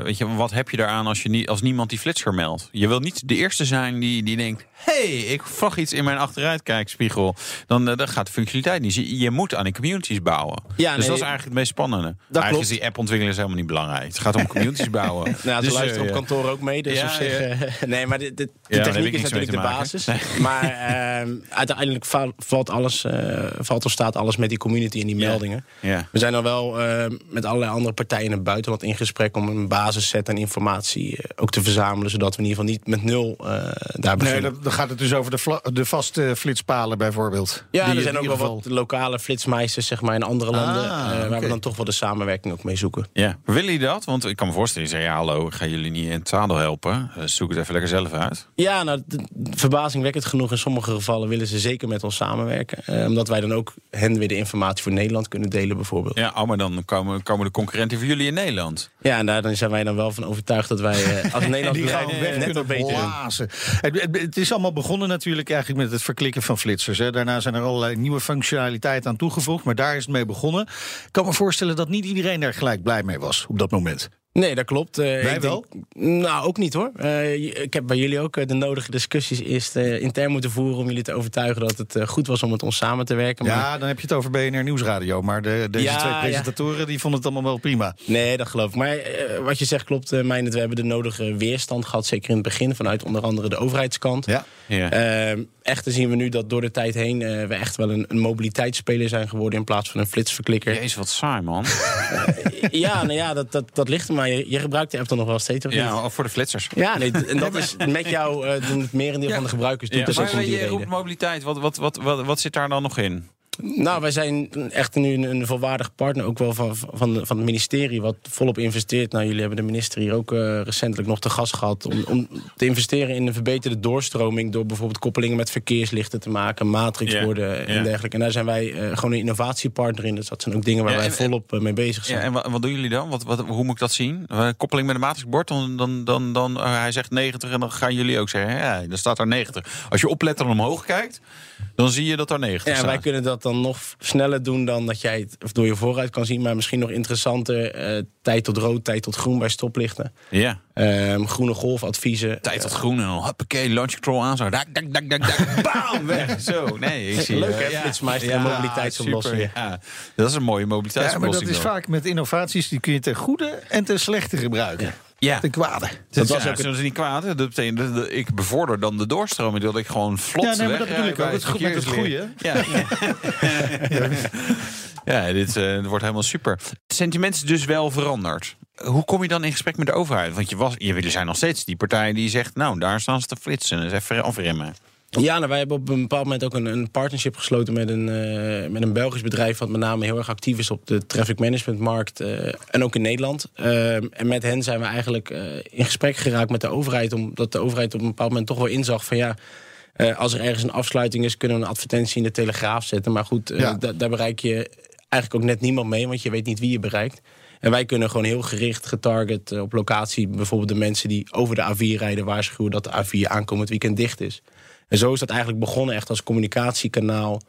weet je, wat heb je daaraan als, je niet, als niemand die flitser meldt? Je wilt niet de eerste zijn die, die denkt: hé, hey, ik vag iets in mijn achteruitkijkspiegel. Dan, dan gaat de functionaliteit niet. Je, je moet aan die communities bouwen. Ja, dus nee, dat is eigenlijk het meest spannende. Eigenlijk klopt. is die app ontwikkelen helemaal niet belangrijk. Het gaat om [laughs] communities bouwen. Nou, ze Dus, luisteren op kantoor ook mee. Dus Ja, op zich, ja. eh, [laughs] nee, maar de, de, techniek is natuurlijk de maken. basis. [laughs] Maar ehm, uiteindelijk val- valt, alles, eh, valt of staat alles met die community en die meldingen. Ja. We zijn al wel eh, met allerlei andere partijen in het buitenland in gesprek om een basisset aan informatie eh, ook te verzamelen, zodat we in ieder geval niet met nul eh, daar Nee, beginnen. dan, dan gaat het dus over de, de vaste flitspalen bijvoorbeeld. Ja, Die er zijn in ook ieder wel geval- wat lokale flitsmeisters zeg maar, in andere landen. Ah, eh, waar we dan toch wel de samenwerking ook mee zoeken. Ja, willen jullie dat? Want ik kan me voorstellen, je zegt ja, hallo, ik ga jullie niet in het zadel helpen. Helpen. Eh, zoek het even lekker zelf uit. Ja, nou, verbazingwekkend genoeg in sommige gevallen willen ze zeker met ons samenwerken. Eh, omdat wij dan ook hen weer de informatie voor Nederland kunnen delen bijvoorbeeld. Ja, Ja, oh, maar dan komen, komen de concurrenten voor jullie in Nederland. en daar dan zijn wij dan wel van overtuigd dat wij eh, als [laughs] Nederland die weg net kunnen wat beter blazen. Het, het- het is allemaal begonnen natuurlijk eigenlijk met het verklikken van flitsers. Hè. Daarna zijn er allerlei nieuwe functionaliteiten aan toegevoegd, maar daar is het mee begonnen. Ik kan me voorstellen dat niet iedereen daar gelijk blij mee was op dat moment. Nee, dat klopt. Eh, Wij wel? nou, ook niet hoor. Eh, ik heb bij jullie ook eh, de nodige discussies eerst intern moeten voeren... om jullie te overtuigen dat het goed was om met ons samen te werken. Maar Ja, dan heb je het over BNR Nieuwsradio. Maar de, deze Ja, twee ja. presentatoren die vonden het allemaal wel prima. Nee, dat geloof ik. Maar wat je zegt klopt, uh, We hebben de nodige weerstand gehad. Zeker in het begin, vanuit onder andere de overheidskant. Ja. Ja. Ehm, echter zien we nu dat door de tijd heen... eh, we echt wel een, een mobiliteitsspeler zijn geworden... in plaats van een flitsverklikker. Jezus, wat saai, man. Ja, nou ja, dat, dat, dat ligt er maar. Je, je gebruikt de app toch nog wel steeds, of niet? Ja, of voor de flitsers. Ja, nee, en dat is met jou uh, het merendeel van de gebruikers doet. Ja, dus dat maar is die je roept mobiliteit. Wat, wat, wat, wat, wat zit daar dan nog in? Nou, wij zijn echt nu een, een volwaardig partner, ook wel van, van, van het ministerie, wat volop investeert. Nou, jullie hebben de minister hier ook eh, recentelijk nog te gast gehad. Om, om te investeren in een verbeterde doorstroming. door bijvoorbeeld koppelingen met verkeerslichten te maken, matrixborden en dergelijke. En daar zijn wij eh, gewoon een innovatiepartner in. Dus dat zijn ook dingen waar Ja, wij volop eh, mee bezig zijn. Ja, en wat, wat doen jullie dan? Wat, wat, hoe moet ik dat zien? Koppeling met een matrixbord? Dan, dan, dan, dan hij zegt 90 en dan gaan jullie ook zeggen, ja, dan staat daar 90. Als je opletter omhoog kijkt, dan zie je dat daar 90 Ja, staat. wij kunnen dat dan nog sneller doen dan dat jij het of door je vooruit kan zien. Maar misschien nog interessanter. eh, tijd tot rood, tijd tot groen bij stoplichten. Ja, Ehm, groene golfadviezen. tijd tot groen en dan hoppakee, launch control aan. Zo, dak, dak, dak, dak, dak, [laughs] bam, weg. Zo, nee, ik zie Leuk, eh, hè, Flitsmeister en mobiliteitsoplossingen. super, Ja, dat is een mooie Ja, maar mobiliteitsoplossing. dat is dan. vaak met innovaties, die kun je ten goede en ten slechte gebruiken. Ja. Ten kwade. Dat was ook niet kwaad. Dat betekent dat- dat ik bevorder dan de doorstroming. Dat ik gewoon vlot Ja, nee, maar dat bedoel ik ook. Het goed met het goede. Ja, [laughs] ja dit eh, wordt helemaal super. Het sentiment is dus wel veranderd. Hoe kom je dan in gesprek met de overheid? Want je was, jullie zijn nog steeds die partij die zegt... nou, daar staan ze te flitsen. Dus even afremmen. Ja, nou, wij hebben op een bepaald moment ook een, een partnership gesloten met een, eh, met een Belgisch bedrijf. wat met name heel erg actief is op de traffic managementmarkt. eh, en ook in Nederland. Ehm, en met hen zijn we eigenlijk eh, in gesprek geraakt met de overheid. Omdat de overheid op een bepaald moment toch wel inzag van ja. eh, als er ergens een afsluiting is, kunnen we een advertentie in de telegraaf zetten. Maar goed, eh, Ja. daar bereik je eigenlijk ook net niemand mee, want je weet niet wie je bereikt. En wij kunnen gewoon heel gericht, getarget eh, op locatie, bijvoorbeeld de mensen die over de A4 rijden, waarschuwen dat de A4 aankomend weekend dicht is. En zo is dat eigenlijk begonnen echt als communicatiekanaal.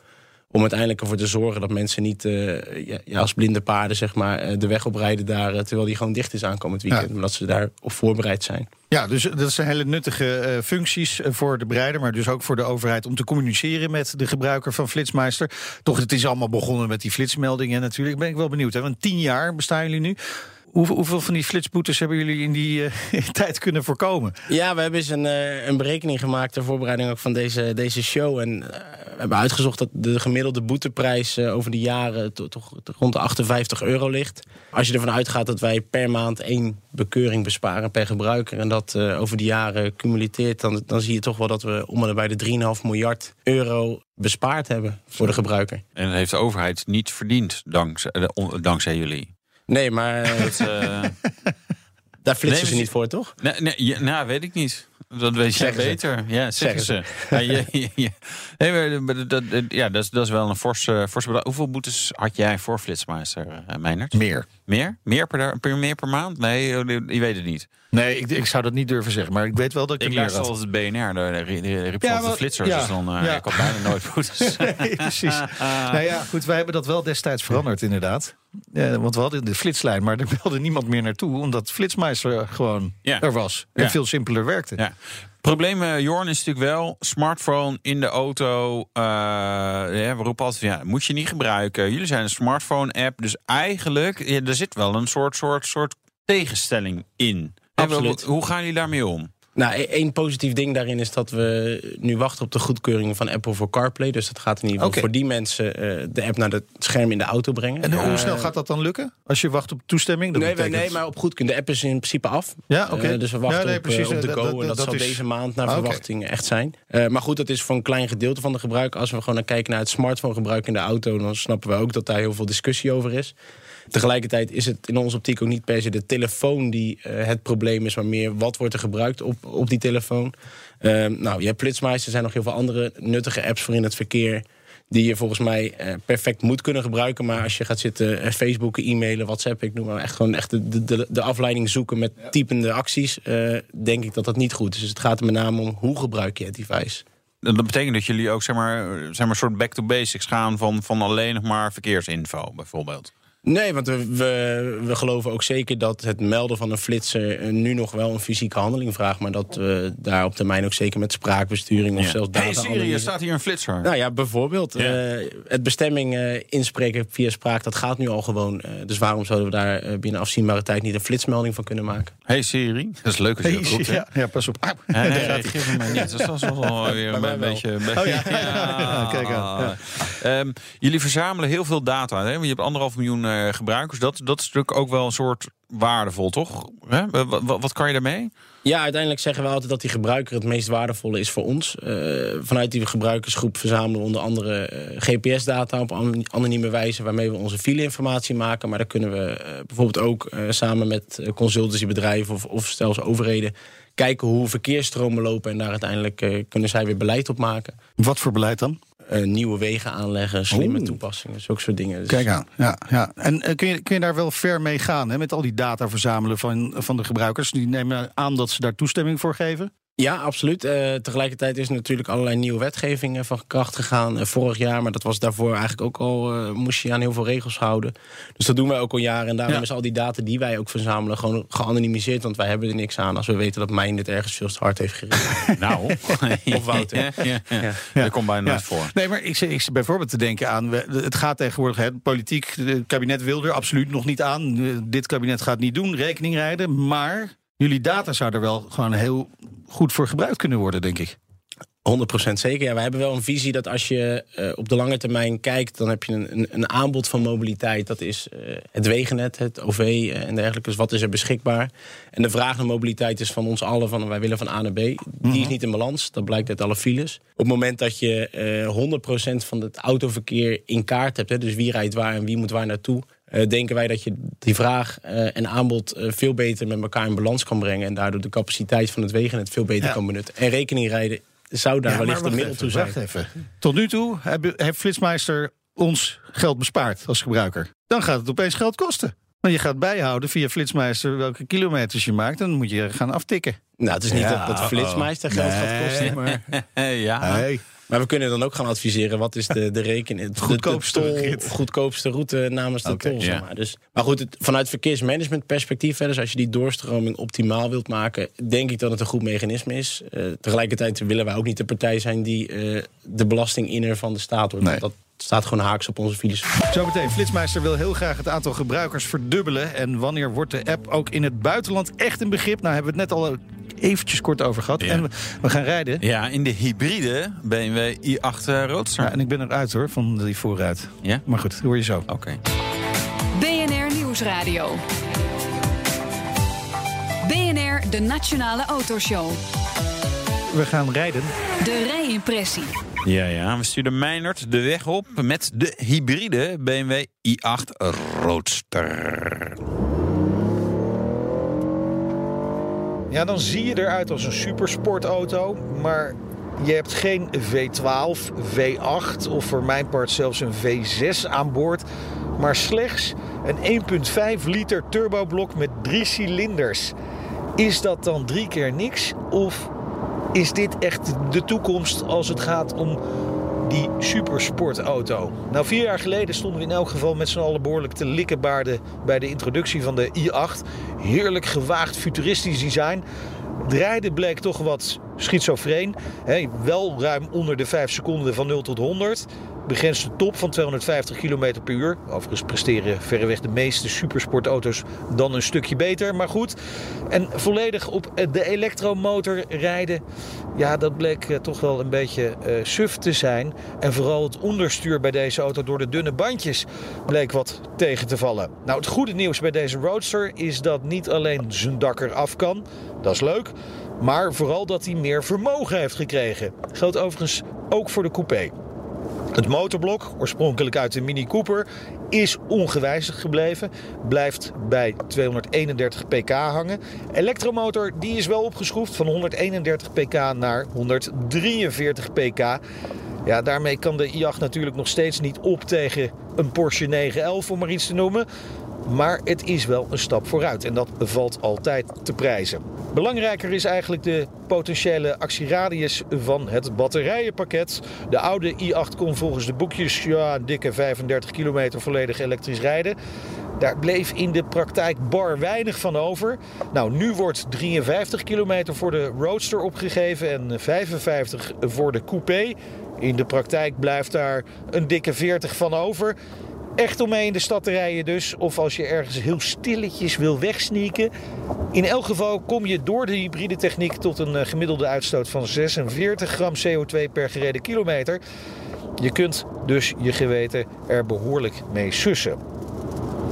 Om uiteindelijk ervoor te zorgen dat mensen niet eh, ja, ja, als blinde paarden zeg maar, eh, de weg oprijden daar. eh, terwijl die gewoon dicht is aankomend weekend. Ja. Omdat ze daarop voorbereid zijn. Ja, dus dat zijn hele nuttige functies voor de bereider, maar dus ook voor de overheid om te communiceren met de gebruiker van Flitsmeister. Toch, het is allemaal begonnen met die flitsmeldingen natuurlijk. Ben ik wel benieuwd. Hè? Want tien jaar bestaan jullie nu. Hoeveel, hoeveel van die flitsboetes hebben jullie in die eh, [laughs] tijd kunnen voorkomen? Ja, we hebben eens een, eh, een berekening gemaakt ter voorbereiding ook van deze, deze show. En eh, we hebben uitgezocht dat de gemiddelde boeteprijs over de jaren to- toch rond de 58 euro ligt. Als je ervan uitgaat dat wij per maand één bekeuring besparen per gebruiker. En dat eh, over de jaren cumuleert, dan, dan zie je toch wel dat we om en bij de 3,5 miljard euro bespaard hebben voor de gebruiker. En dat heeft de overheid niet verdiend dankzij, dankzij jullie. Nee, maar eh, [laughs] Dat, eh, [laughs] daar flitsen Nee, ze niet voor, toch? nee, nee, ja, nou, weet ik niet. Dat weet jij ze. beter. Ja, zeggen, Zeggen ze. Ja, je- [laughs] je- je- Nee, maar dat, dat, ja, dat, is, dat is wel een forse, forse bedrag. Hoeveel boetes had jij voor Flitsmeister, uh, Meinert? Meer. Meer? Meer per, per, meer per maand? Nee, je je weet het niet. Nee, ik, ik zou dat niet durven zeggen, maar ik weet wel dat ik, Ik er meer luister had. altijd BNR, de, de, de, Ja, de flitsers. ja, Dus dan, uh, ja. ik had bijna nooit boetes. Nee, precies. nou ja, goed, wij hebben dat wel destijds veranderd inderdaad. Ja, want we hadden de flitslijn, maar er belde niemand meer naartoe... omdat Flitsmeister gewoon Ja. er was en Ja. veel simpeler werkte. Ja. Probleem, eh, Jorn, is natuurlijk wel smartphone in de auto. eh, ja, we roepen altijd, ja, moet je niet gebruiken. Jullie zijn een smartphone-app, dus eigenlijk ja, er zit wel een soort, soort, soort tegenstelling in. Absoluut. Hoe gaan jullie daarmee om? Nou, e- één positief ding daarin is dat we nu wachten op de goedkeuring van Apple voor CarPlay. Dus dat gaat in ieder geval voor die mensen eh, de app naar het scherm in de auto brengen. En hoe snel gaat dat dan lukken? Als je wacht op toestemming? Dat Nee, betekent- nee, maar op goedkeuring. De app is in principe af. Ja, oké. Eh, dus we wachten Ja, nee, op, precies. eh, op de Dat- go. dat- en dat, dat zal is- deze maand naar Ah, verwachting echt zijn. Maar goed, dat is voor een klein gedeelte van de gebruik. Als we gewoon naar kijken naar het smartphone gebruik in de auto... dan snappen we ook dat daar heel veel discussie over is. Tegelijkertijd is het in onze optiek ook niet per se de telefoon die het probleem is... maar meer wat wordt er gebruikt op, op die telefoon. Eh, nou, je hebt Flitsmeister, er zijn nog heel veel andere nuttige apps voor in het verkeer die je volgens mij eh, perfect moet kunnen gebruiken. Maar als je gaat zitten eh, Facebooken, e-mailen, WhatsApp... ik noem maar echt gewoon echt de, de, de afleiding zoeken met typende acties... eh, denk ik dat dat niet goed is. Dus het gaat er met name om hoe gebruik je het device. Dat betekent dat jullie ook zeg maar, zeg maar, een soort back to basics gaan van, van alleen nog maar verkeersinfo, bijvoorbeeld. Nee, want we, we, we geloven ook zeker dat het melden van een flitser... eh, nu nog wel een fysieke handeling vraagt... maar dat we daar op termijn ook zeker met spraakbesturing of zelfs Hey data Siri, er staat hier een flitser. Nou ja, bijvoorbeeld. Ja. eh, het bestemming eh, inspreken via spraak, dat gaat nu al gewoon. dus waarom zouden we daar binnen afzienbare tijd niet een flitsmelding van kunnen maken? Hey Siri, dat is leuk als je dat roept. ja, ja, pas op. Ah, nee, gaat van mij niet. Dus dat is wel weer een beetje... Oh ja, [laughs] ja, kijk aan, ja. Ehm, jullie verzamelen heel veel data. Hè? Je hebt anderhalf miljoen eh, gebruikers. Dat, dat is natuurlijk ook wel een soort waardevol, toch? Hè? Wa- wa- Wat, kan je daarmee? Ja, uiteindelijk zeggen we altijd dat die gebruiker het meest waardevolle is voor ons. Eh, vanuit die gebruikersgroep verzamelen we onder andere eh, GPS-data op an- anonieme wijze, waarmee we onze file-informatie maken. Maar daar kunnen we bijvoorbeeld ook eh, samen met consultancybedrijven of, of zelfs overheden kijken hoe verkeersstromen lopen. En daar uiteindelijk eh, kunnen zij weer beleid op maken. Wat voor beleid dan? Eh, nieuwe wegen aanleggen, slimme Oeh. toepassingen, zulke soort dingen. Dus- Kijk aan. Ja, ja. En eh, kun, je, kun je daar wel ver mee gaan hè, met al die data verzamelen van, van de gebruikers? Die nemen aan dat ze daar toestemming voor geven. Ja, absoluut. Eh, tegelijkertijd is er natuurlijk allerlei nieuwe wetgeving eh, van kracht gegaan eh, vorig jaar. Maar dat was daarvoor eigenlijk ook al, eh, moest je je aan heel veel regels houden. Dus dat doen wij ook al jaren. En daarom Ja. is al die data die wij ook verzamelen gewoon geanonimiseerd. Want wij hebben er niks aan als we weten dat mijn dit ergens veel te hard heeft gereden. [laughs] Nou. [laughs] Of Wouter. ja, ja, ja. Dat komt bijna nooit voor. Nee, maar ik zit, ik zit bijvoorbeeld te denken aan. Het gaat tegenwoordig. Hè, politiek, het kabinet wil er absoluut nog niet aan. Dit kabinet gaat niet doen, rekening rijden. Maar jullie data zou er wel gewoon heel goed voor gebruikt kunnen worden, denk ik. 100% zeker. Ja, wij hebben wel een visie dat als je eh, op de lange termijn kijkt, dan heb je een, een, aanbod van mobiliteit. Dat is eh, het wegennet, het OV eh, en dergelijke. Dus wat is er beschikbaar? En de vraag naar mobiliteit is van ons allen: van wij willen van A naar B. Die is niet in balans. Dat blijkt uit alle files. Op het moment dat je eh 100% van het autoverkeer in kaart hebt, hè, dus wie rijdt waar en wie moet waar naartoe. Eh, denken wij dat je die vraag eh, en aanbod eh, veel beter met elkaar in balans kan brengen. En daardoor de capaciteit van het wegennet veel beter Ja. kan benutten. En rekening rijden zou daar Ja, maar wellicht een middel toe zijn. wacht even. Tot nu toe heb- heeft Flitsmeister ons geld bespaard als gebruiker. Dan gaat het opeens geld kosten. Want je gaat bijhouden via Flitsmeister welke kilometers je maakt. En dan moet je gaan aftikken. Nou, het is niet Ja, dat, dat Flitsmeister geld gaat Nee. kosten. Maar, [laughs] ja. Hey. Maar we kunnen dan ook gaan adviseren wat is de, de rekening. Het Goedkoopste de, de tol- rit. goedkoopste route namens de Oké, tol. maar. Dus, maar goed, het, vanuit verkeersmanagement perspectief, hè, dus als je die doorstroming optimaal wilt maken, denk ik dat het een goed mechanisme is. Eh, tegelijkertijd willen wij ook niet de partij zijn die eh, de belastinginner van de staat wordt. Nee. Dat staat gewoon haaks op onze filosofie. Zometeen, Flitsmeister wil heel graag het aantal gebruikers verdubbelen. En wanneer wordt de app ook in het buitenland echt een begrip? Nou, hebben we het net al eventjes kort over gehad. Ja. En we, we gaan rijden. Ja, in de hybride BMW i8 eh, Roadster. Ja, en ik ben eruit hoor, van die vooruit. Ja? Maar goed, dat hoor je zo. Oké. BNR Nieuwsradio. BNR, de Nationale Autoshow. We gaan rijden. De rijimpressie. Ja, ja. We sturen Meinert de weg op met de hybride BMW i8 Roadster. Ja, dan zie je eruit als een supersportauto, maar je hebt geen V12, V8 of voor mijn part zelfs een V6 aan boord, maar slechts een 1.5 liter turboblok met drie cilinders. Is dat dan drie keer niks of is dit echt de toekomst als het gaat om die supersportauto. Nou, vier jaar geleden stonden we in elk geval met z'n allen behoorlijk te likkenbaarden bij de introductie van de i8. Heerlijk gewaagd futuristisch design. Het bleek toch wat schizofreen. Wel ruim onder de 5 seconden van 0 tot 100. Begrensde top van 250 km per uur. Overigens presteren verreweg de meeste supersportauto's dan een stukje beter. Maar goed, en volledig op de elektromotor rijden... ja, dat bleek eh, toch wel een beetje eh, suf te zijn. En vooral het onderstuur bij deze auto door de dunne bandjes bleek wat tegen te vallen. Nou, het goede nieuws bij deze Roadster is dat niet alleen zijn dak eraf kan. Dat is leuk. Maar vooral dat hij meer vermogen heeft gekregen. Geldt overigens ook voor de coupé. Het motorblok, oorspronkelijk uit de Mini Cooper, is ongewijzigd gebleven. Blijft bij 231 pk hangen. Elektromotor die is wel opgeschroefd van 131 pk naar 143 pk. Ja, daarmee kan de i8 natuurlijk nog steeds niet op tegen een Porsche 911 om maar iets te noemen. Maar het is wel een stap vooruit en dat valt altijd te prijzen. Belangrijker is eigenlijk de potentiële actieradius van het batterijenpakket. De oude i8 kon volgens de boekjes ja, een dikke 35 kilometer volledig elektrisch rijden. Daar bleef in de praktijk bar weinig van over. Nou, nu wordt 53 kilometer voor de Roadster opgegeven en 55 voor de coupé. In de praktijk blijft daar een dikke 40 van over. Echt om mee in de stad te rijden dus. Of als je ergens heel stilletjes wil wegsneaken. In elk geval kom je door de hybride techniek tot een eh, gemiddelde uitstoot van 46 gram CO2 per gereden kilometer. Je kunt dus je geweten er behoorlijk mee sussen.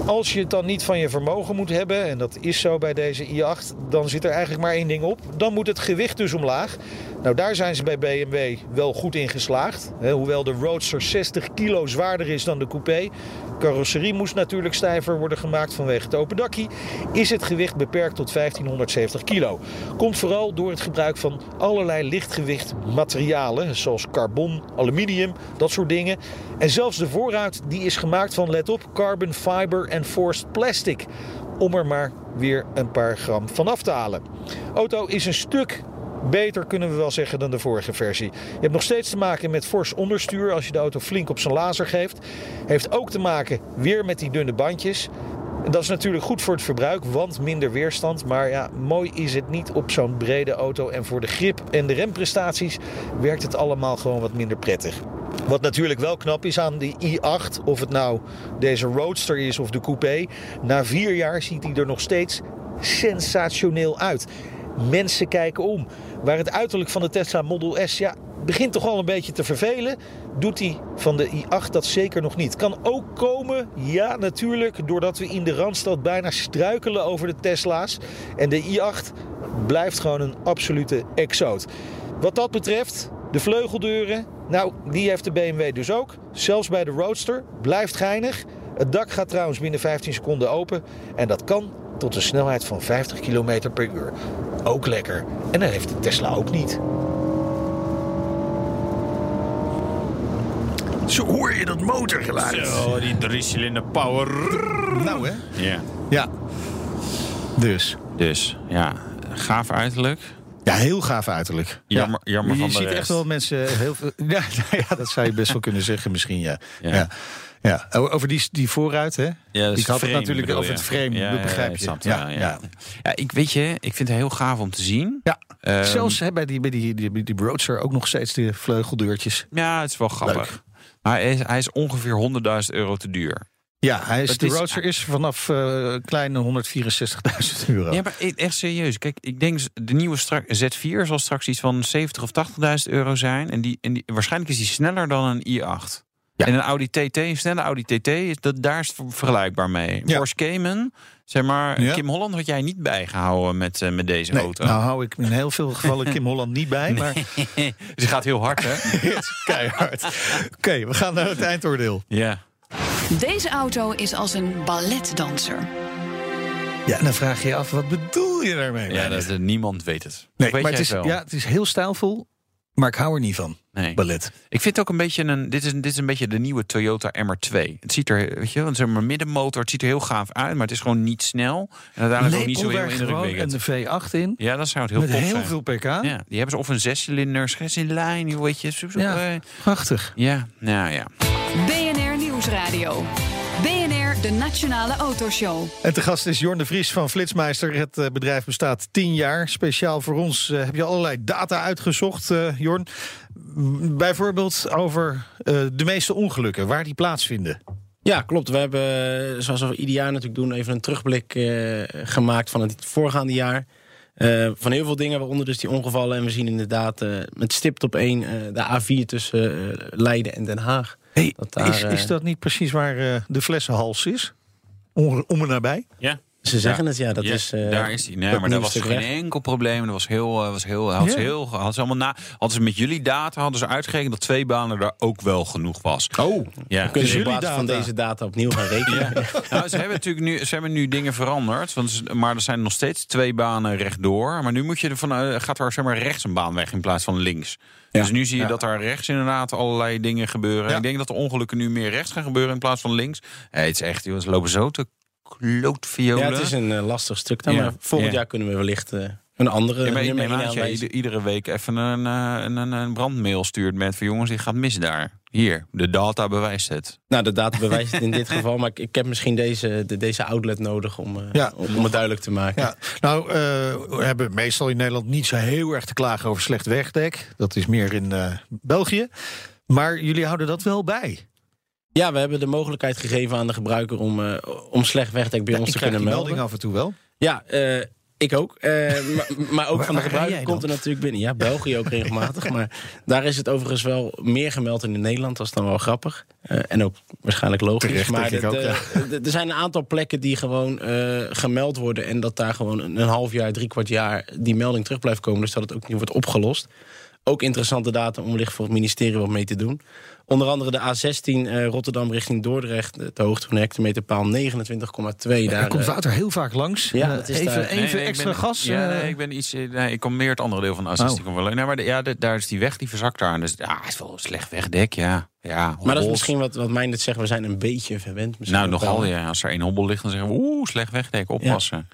Als je het dan niet van je vermogen moet hebben, en dat is zo bij deze i8, dan zit er eigenlijk maar één ding op. Dan moet het gewicht dus omlaag. Nou, daar zijn ze bij BMW wel goed in geslaagd. hoewel de Roadster 60 kilo zwaarder is dan de coupé. Carrosserie moest natuurlijk stijver worden gemaakt vanwege het open dakkie. Is het gewicht beperkt tot 1570 kilo. Komt vooral door het gebruik van allerlei lichtgewicht materialen. Zoals carbon, aluminium, dat soort dingen. En zelfs de voorruit die is gemaakt van, let op, carbon fiber en forced plastic. Om er maar weer een paar gram van af te halen. Auto is een stuk beter kunnen we wel zeggen dan de vorige versie. Je hebt nog steeds te maken met fors onderstuur als je de auto flink op zijn laser geeft. Heeft ook te maken weer met die dunne bandjes. Dat is natuurlijk goed voor het verbruik, want minder weerstand. Maar ja, mooi is het niet op zo'n brede auto. En voor de grip en de remprestaties werkt het allemaal gewoon wat minder prettig. Wat natuurlijk wel knap is aan die i8, of het nou deze Roadster is of de coupé. Na vier jaar ziet hij er nog steeds sensationeel uit. Mensen kijken om. Waar het uiterlijk van de Tesla Model S ja, begint toch al een beetje te vervelen, doet hij van de i8 dat zeker nog niet. Kan ook komen, ja natuurlijk, doordat we in de Randstad bijna struikelen over de Tesla's. En de i8 blijft gewoon een absolute exoot. Wat dat betreft, de vleugeldeuren, nou, die heeft de BMW dus ook. Zelfs bij de Roadster, blijft geinig. Het dak gaat trouwens binnen 15 seconden open. En dat kan tot een snelheid van 50 km per uur. Ook lekker. En dat heeft de Tesla ook niet. Zo hoor je dat motorgeluid. Zo, die drie-cilinder power. Nou hè? Ja. Ja. Dus. Dus, ja, gaaf uiterlijk. Ja, heel gaaf uiterlijk. Jammer, jammer je van de ziet rest. echt wel mensen heel veel. [laughs] Ja, nou ja, dat zou je best wel kunnen zeggen, misschien. Ja. Ja. Ja. Ja. Over die, die vooruit, hè? Ja, ik had het natuurlijk over het frame, Ja, begrijp ja, je. ja, ja. ja. Ik weet je, ik vind het heel gaaf om te zien. Ja. Ehm, Zelfs hè, bij, die, bij die, die, die Roadster ook nog steeds de vleugeldeurtjes. Ja, het is wel grappig. Leuk. Maar hij is, hij is ongeveer 100.000 euro te duur. Ja, hij is, Dat de is- Roadster is vanaf eh kleine 164.000 euro. Ja, maar e- echt serieus. Kijk, ik denk de nieuwe strak, Z4 zal straks iets van 70 of 80.000 euro zijn. En, die, en die, waarschijnlijk is die sneller dan een i8. Ja. En een Audi TT, een snelle Audi TT, is dat, daar is het vergelijkbaar mee. Ja. Porsche Cayman, zeg maar, Ja. Kim Holland had jij niet bijgehouden met, eh, met deze Nee, auto. nou hou ik in heel veel gevallen Kim Holland niet bij, maar [laughs] dus die gaat heel hard, hè? [laughs] keihard. Oké, we gaan naar het eindoordeel. ja. Deze auto is als een balletdanser. Ja, en dan vraag je je af, wat bedoel je daarmee? Ja, dat, niemand weet het. nee, weet maar het is, wel? ja, het is heel stijlvol, maar ik hou er niet van, Nee. ballet. Ik vind het ook een beetje een. Dit is, dit is een beetje de nieuwe Toyota MR2. Het ziet er, weet je, wel, zeg maar middenmotor. Het ziet er heel gaaf uit, maar het is gewoon niet snel. En uiteindelijk ook niet zo heel indrukwekkend. een V8 in, Ja, dat zou het heel met heel zijn. veel pk. Ja, die hebben ze of een zescilinder, schets in lijn, weet je. zo- zo- Ja. eh, Prachtig. ja, nou ja. BNR Nieuwsradio. De Nationale Autoshow. En te gast is Jorn de Vries van Flitsmeister. Het eh, bedrijf bestaat tien jaar. Speciaal voor ons eh, heb je allerlei data uitgezocht, eh, Jorn. Bijvoorbeeld over eh, de meeste ongelukken, waar die plaatsvinden. Ja, klopt. We hebben, zoals we ieder jaar natuurlijk doen, even een terugblik eh, gemaakt van het voorgaande jaar. Eh, van heel veel dingen, waaronder dus die ongevallen. En we zien inderdaad eh, met stipt op één eh, de A4 tussen Leiden en Den Haag. Hey, Dat daar, is, eh, is dat niet precies waar eh, de flessenhals is? Om, om en nabij? Ja. Ze zeggen Ja. het, ja. Dat Ja, is, eh, daar is hij. Nee, maar dat nieuwe was geen enkel probleem. Dat was heel, eh, was heel, hadden ze heel, hadden ze allemaal na, hadden ze met jullie data hadden ze uitgerekend dat twee banen daar ook wel genoeg was. Oh, Ja. Kunnen ze op jullie basis van deze data opnieuw gaan rekenen? Nou, ze hebben natuurlijk nu, ze hebben nu dingen veranderd. Want, maar er zijn nog steeds twee banen rechtdoor. Maar nu moet je ervan, eh, gaat er zeg maar rechts een baan weg in plaats van links. Dus nu zie je dat daar rechts inderdaad allerlei dingen gebeuren. Ik denk dat de ongelukken nu meer rechts gaan gebeuren in plaats van links. Hey, het is echt, ze lopen zo te klootviolen. Ja, het is een eh, lastig stuk dan. Ja. Maar volgend Ja. jaar kunnen we wellicht eh, een andere Ja, maar ik neem aan dat je iedere week even een, eh, een, een, een brandmail stuurt met van jongens, dit gaat mis daar. Hier, de data bewijst het. Nou, de data bewijst het in dit [laughs] geval. Maar ik, ik heb misschien deze, de, deze outlet nodig om, eh, Ja. om, om het duidelijk te maken. Ja, nou, eh, we hebben meestal in Nederland niet zo heel erg te klagen over slecht wegdek. Dat is meer in eh, België. Maar jullie houden dat wel bij. Ja, we hebben de mogelijkheid gegeven aan de gebruiker om, eh, om slecht wegdek bij Ja, ons te krijg kunnen melden. melding af en toe wel. Ja, eh, ik ook. Eh, maar, maar ook Waar- van de gebruiker komt er natuurlijk binnen. Ja, België ook regelmatig. maar daar is het overigens wel meer gemeld in Nederland. Dat is dan wel grappig. En ook waarschijnlijk logisch. Terecht, maar ook, er zijn een aantal plekken die gewoon gemeld worden. En dat daar gewoon een half jaar, drie kwart jaar die melding terug blijft komen. Dus dat het ook niet wordt opgelost. Ook interessante data om wellicht voor het ministerie wat mee te doen. Onder andere de A16 eh, Rotterdam richting Dordrecht. De hoogte van de hectometerpaal 29,2. Daar Daar, komt eh, Wouter heel vaak langs. Ja, Eh, dat is even daar- even Nee, nee, ik extra ben- gas. Ja, nee, ik ben iets. Nee, ik kom meer het andere deel van de A16. Oh. kom wel- Nee, maar de- ja, de- daar is die weg, die verzakt daar. Dus ja, het is wel een slecht wegdek, ja. ja Maar dat is misschien wat, wat mij net zegt. We zijn een beetje verwend. Misschien Nou, nogal, ja. Als er één hobbel ligt, dan zeggen we, oeh, slecht wegdek, oppassen.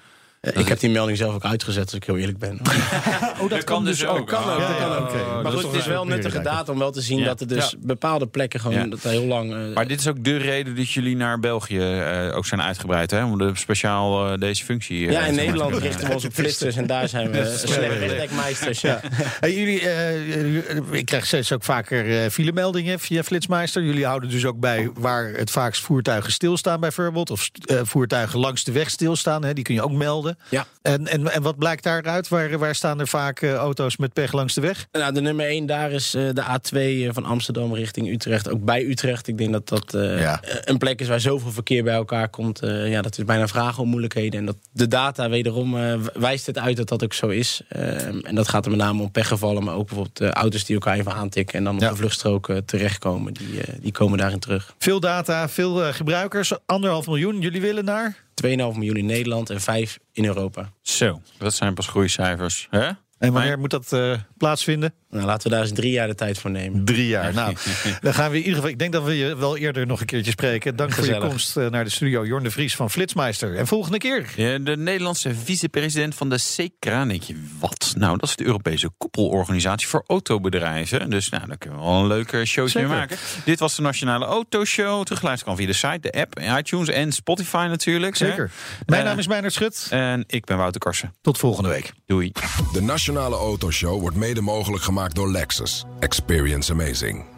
Ik heb die melding zelf ook uitgezet, als ik heel eerlijk ben. [laughs] oh, dat, kan dus ook. Kan ook, dat kan ja, ook. Maar goed, het is wel nuttige data om wel te zien Ja. dat er dus Ja. bepaalde plekken gewoon Ja. dat er heel lang. eh, Maar dit is ook de reden dat jullie naar België eh, ook zijn uitgebreid, hè? Om de speciaal eh, deze functie. eh, ja, in Nederland richten we ons op flitsers en daar zijn we [laughs] slecht wegdekmeisters. Ja. Hey, jullie, eh, ik krijg steeds ook vaker eh filemeldingen via Flitsmeister. Jullie houden dus ook bij waar het vaakst voertuigen stilstaan bijvoorbeeld. Of eh, voertuigen langs de weg stilstaan. Hè, die kun je ook melden. Ja. En, en, en wat blijkt daaruit? Waar, waar staan er vaak eh, auto's met pech langs de weg? Nou, de nummer 1 daar is eh, de A2 van Amsterdam richting Utrecht. Ook bij Utrecht. Ik denk dat dat eh, Ja. een plek is waar zoveel verkeer bij elkaar komt. Eh, ja, dat is bijna vragen om moeilijkheden. En dat de data wederom eh, wijst het uit dat dat ook zo is. Eh, en dat gaat er met name om pechgevallen. Maar ook bijvoorbeeld eh, auto's die elkaar even aantikken. En dan op Ja. de vluchtstrook eh, terechtkomen. Die, eh, die komen daarin terug. Veel data, veel eh, gebruikers. Anderhalf miljoen. Jullie willen naar? 2,5 miljoen in Nederland en 5 in Europa. Zo, dat zijn pas groeicijfers. Hè? En wanneer moet dat eh, plaatsvinden? Nou, laten we daar eens drie jaar de tijd voor nemen. Drie jaar. Nou, [laughs] dan gaan we in ieder geval. Ik denk dat we je wel eerder nog een keertje spreken. Dank voor je Gezellig. komst eh, naar de studio. Jorn de Vries van Flitsmeister. En volgende keer. Ja, de Nederlandse vicepresident van de CECRA. Denk je, wat? Nou, dat is de Europese koepelorganisatie voor autobedrijven. Dus nou, daar kunnen we wel een leuke showtje mee Zeker. maken. Dit was de Nationale Autoshow. Terugluisteren kan via de site, de app, iTunes en Spotify natuurlijk. hè? Zeker. Mijn Eh, naam is Meijnerd Schut. En ik ben Wouter Karsen. Tot volgende week. Doei. De Nationale Autoshow wordt mede mogelijk gemaakt door Lexus. Experience amazing.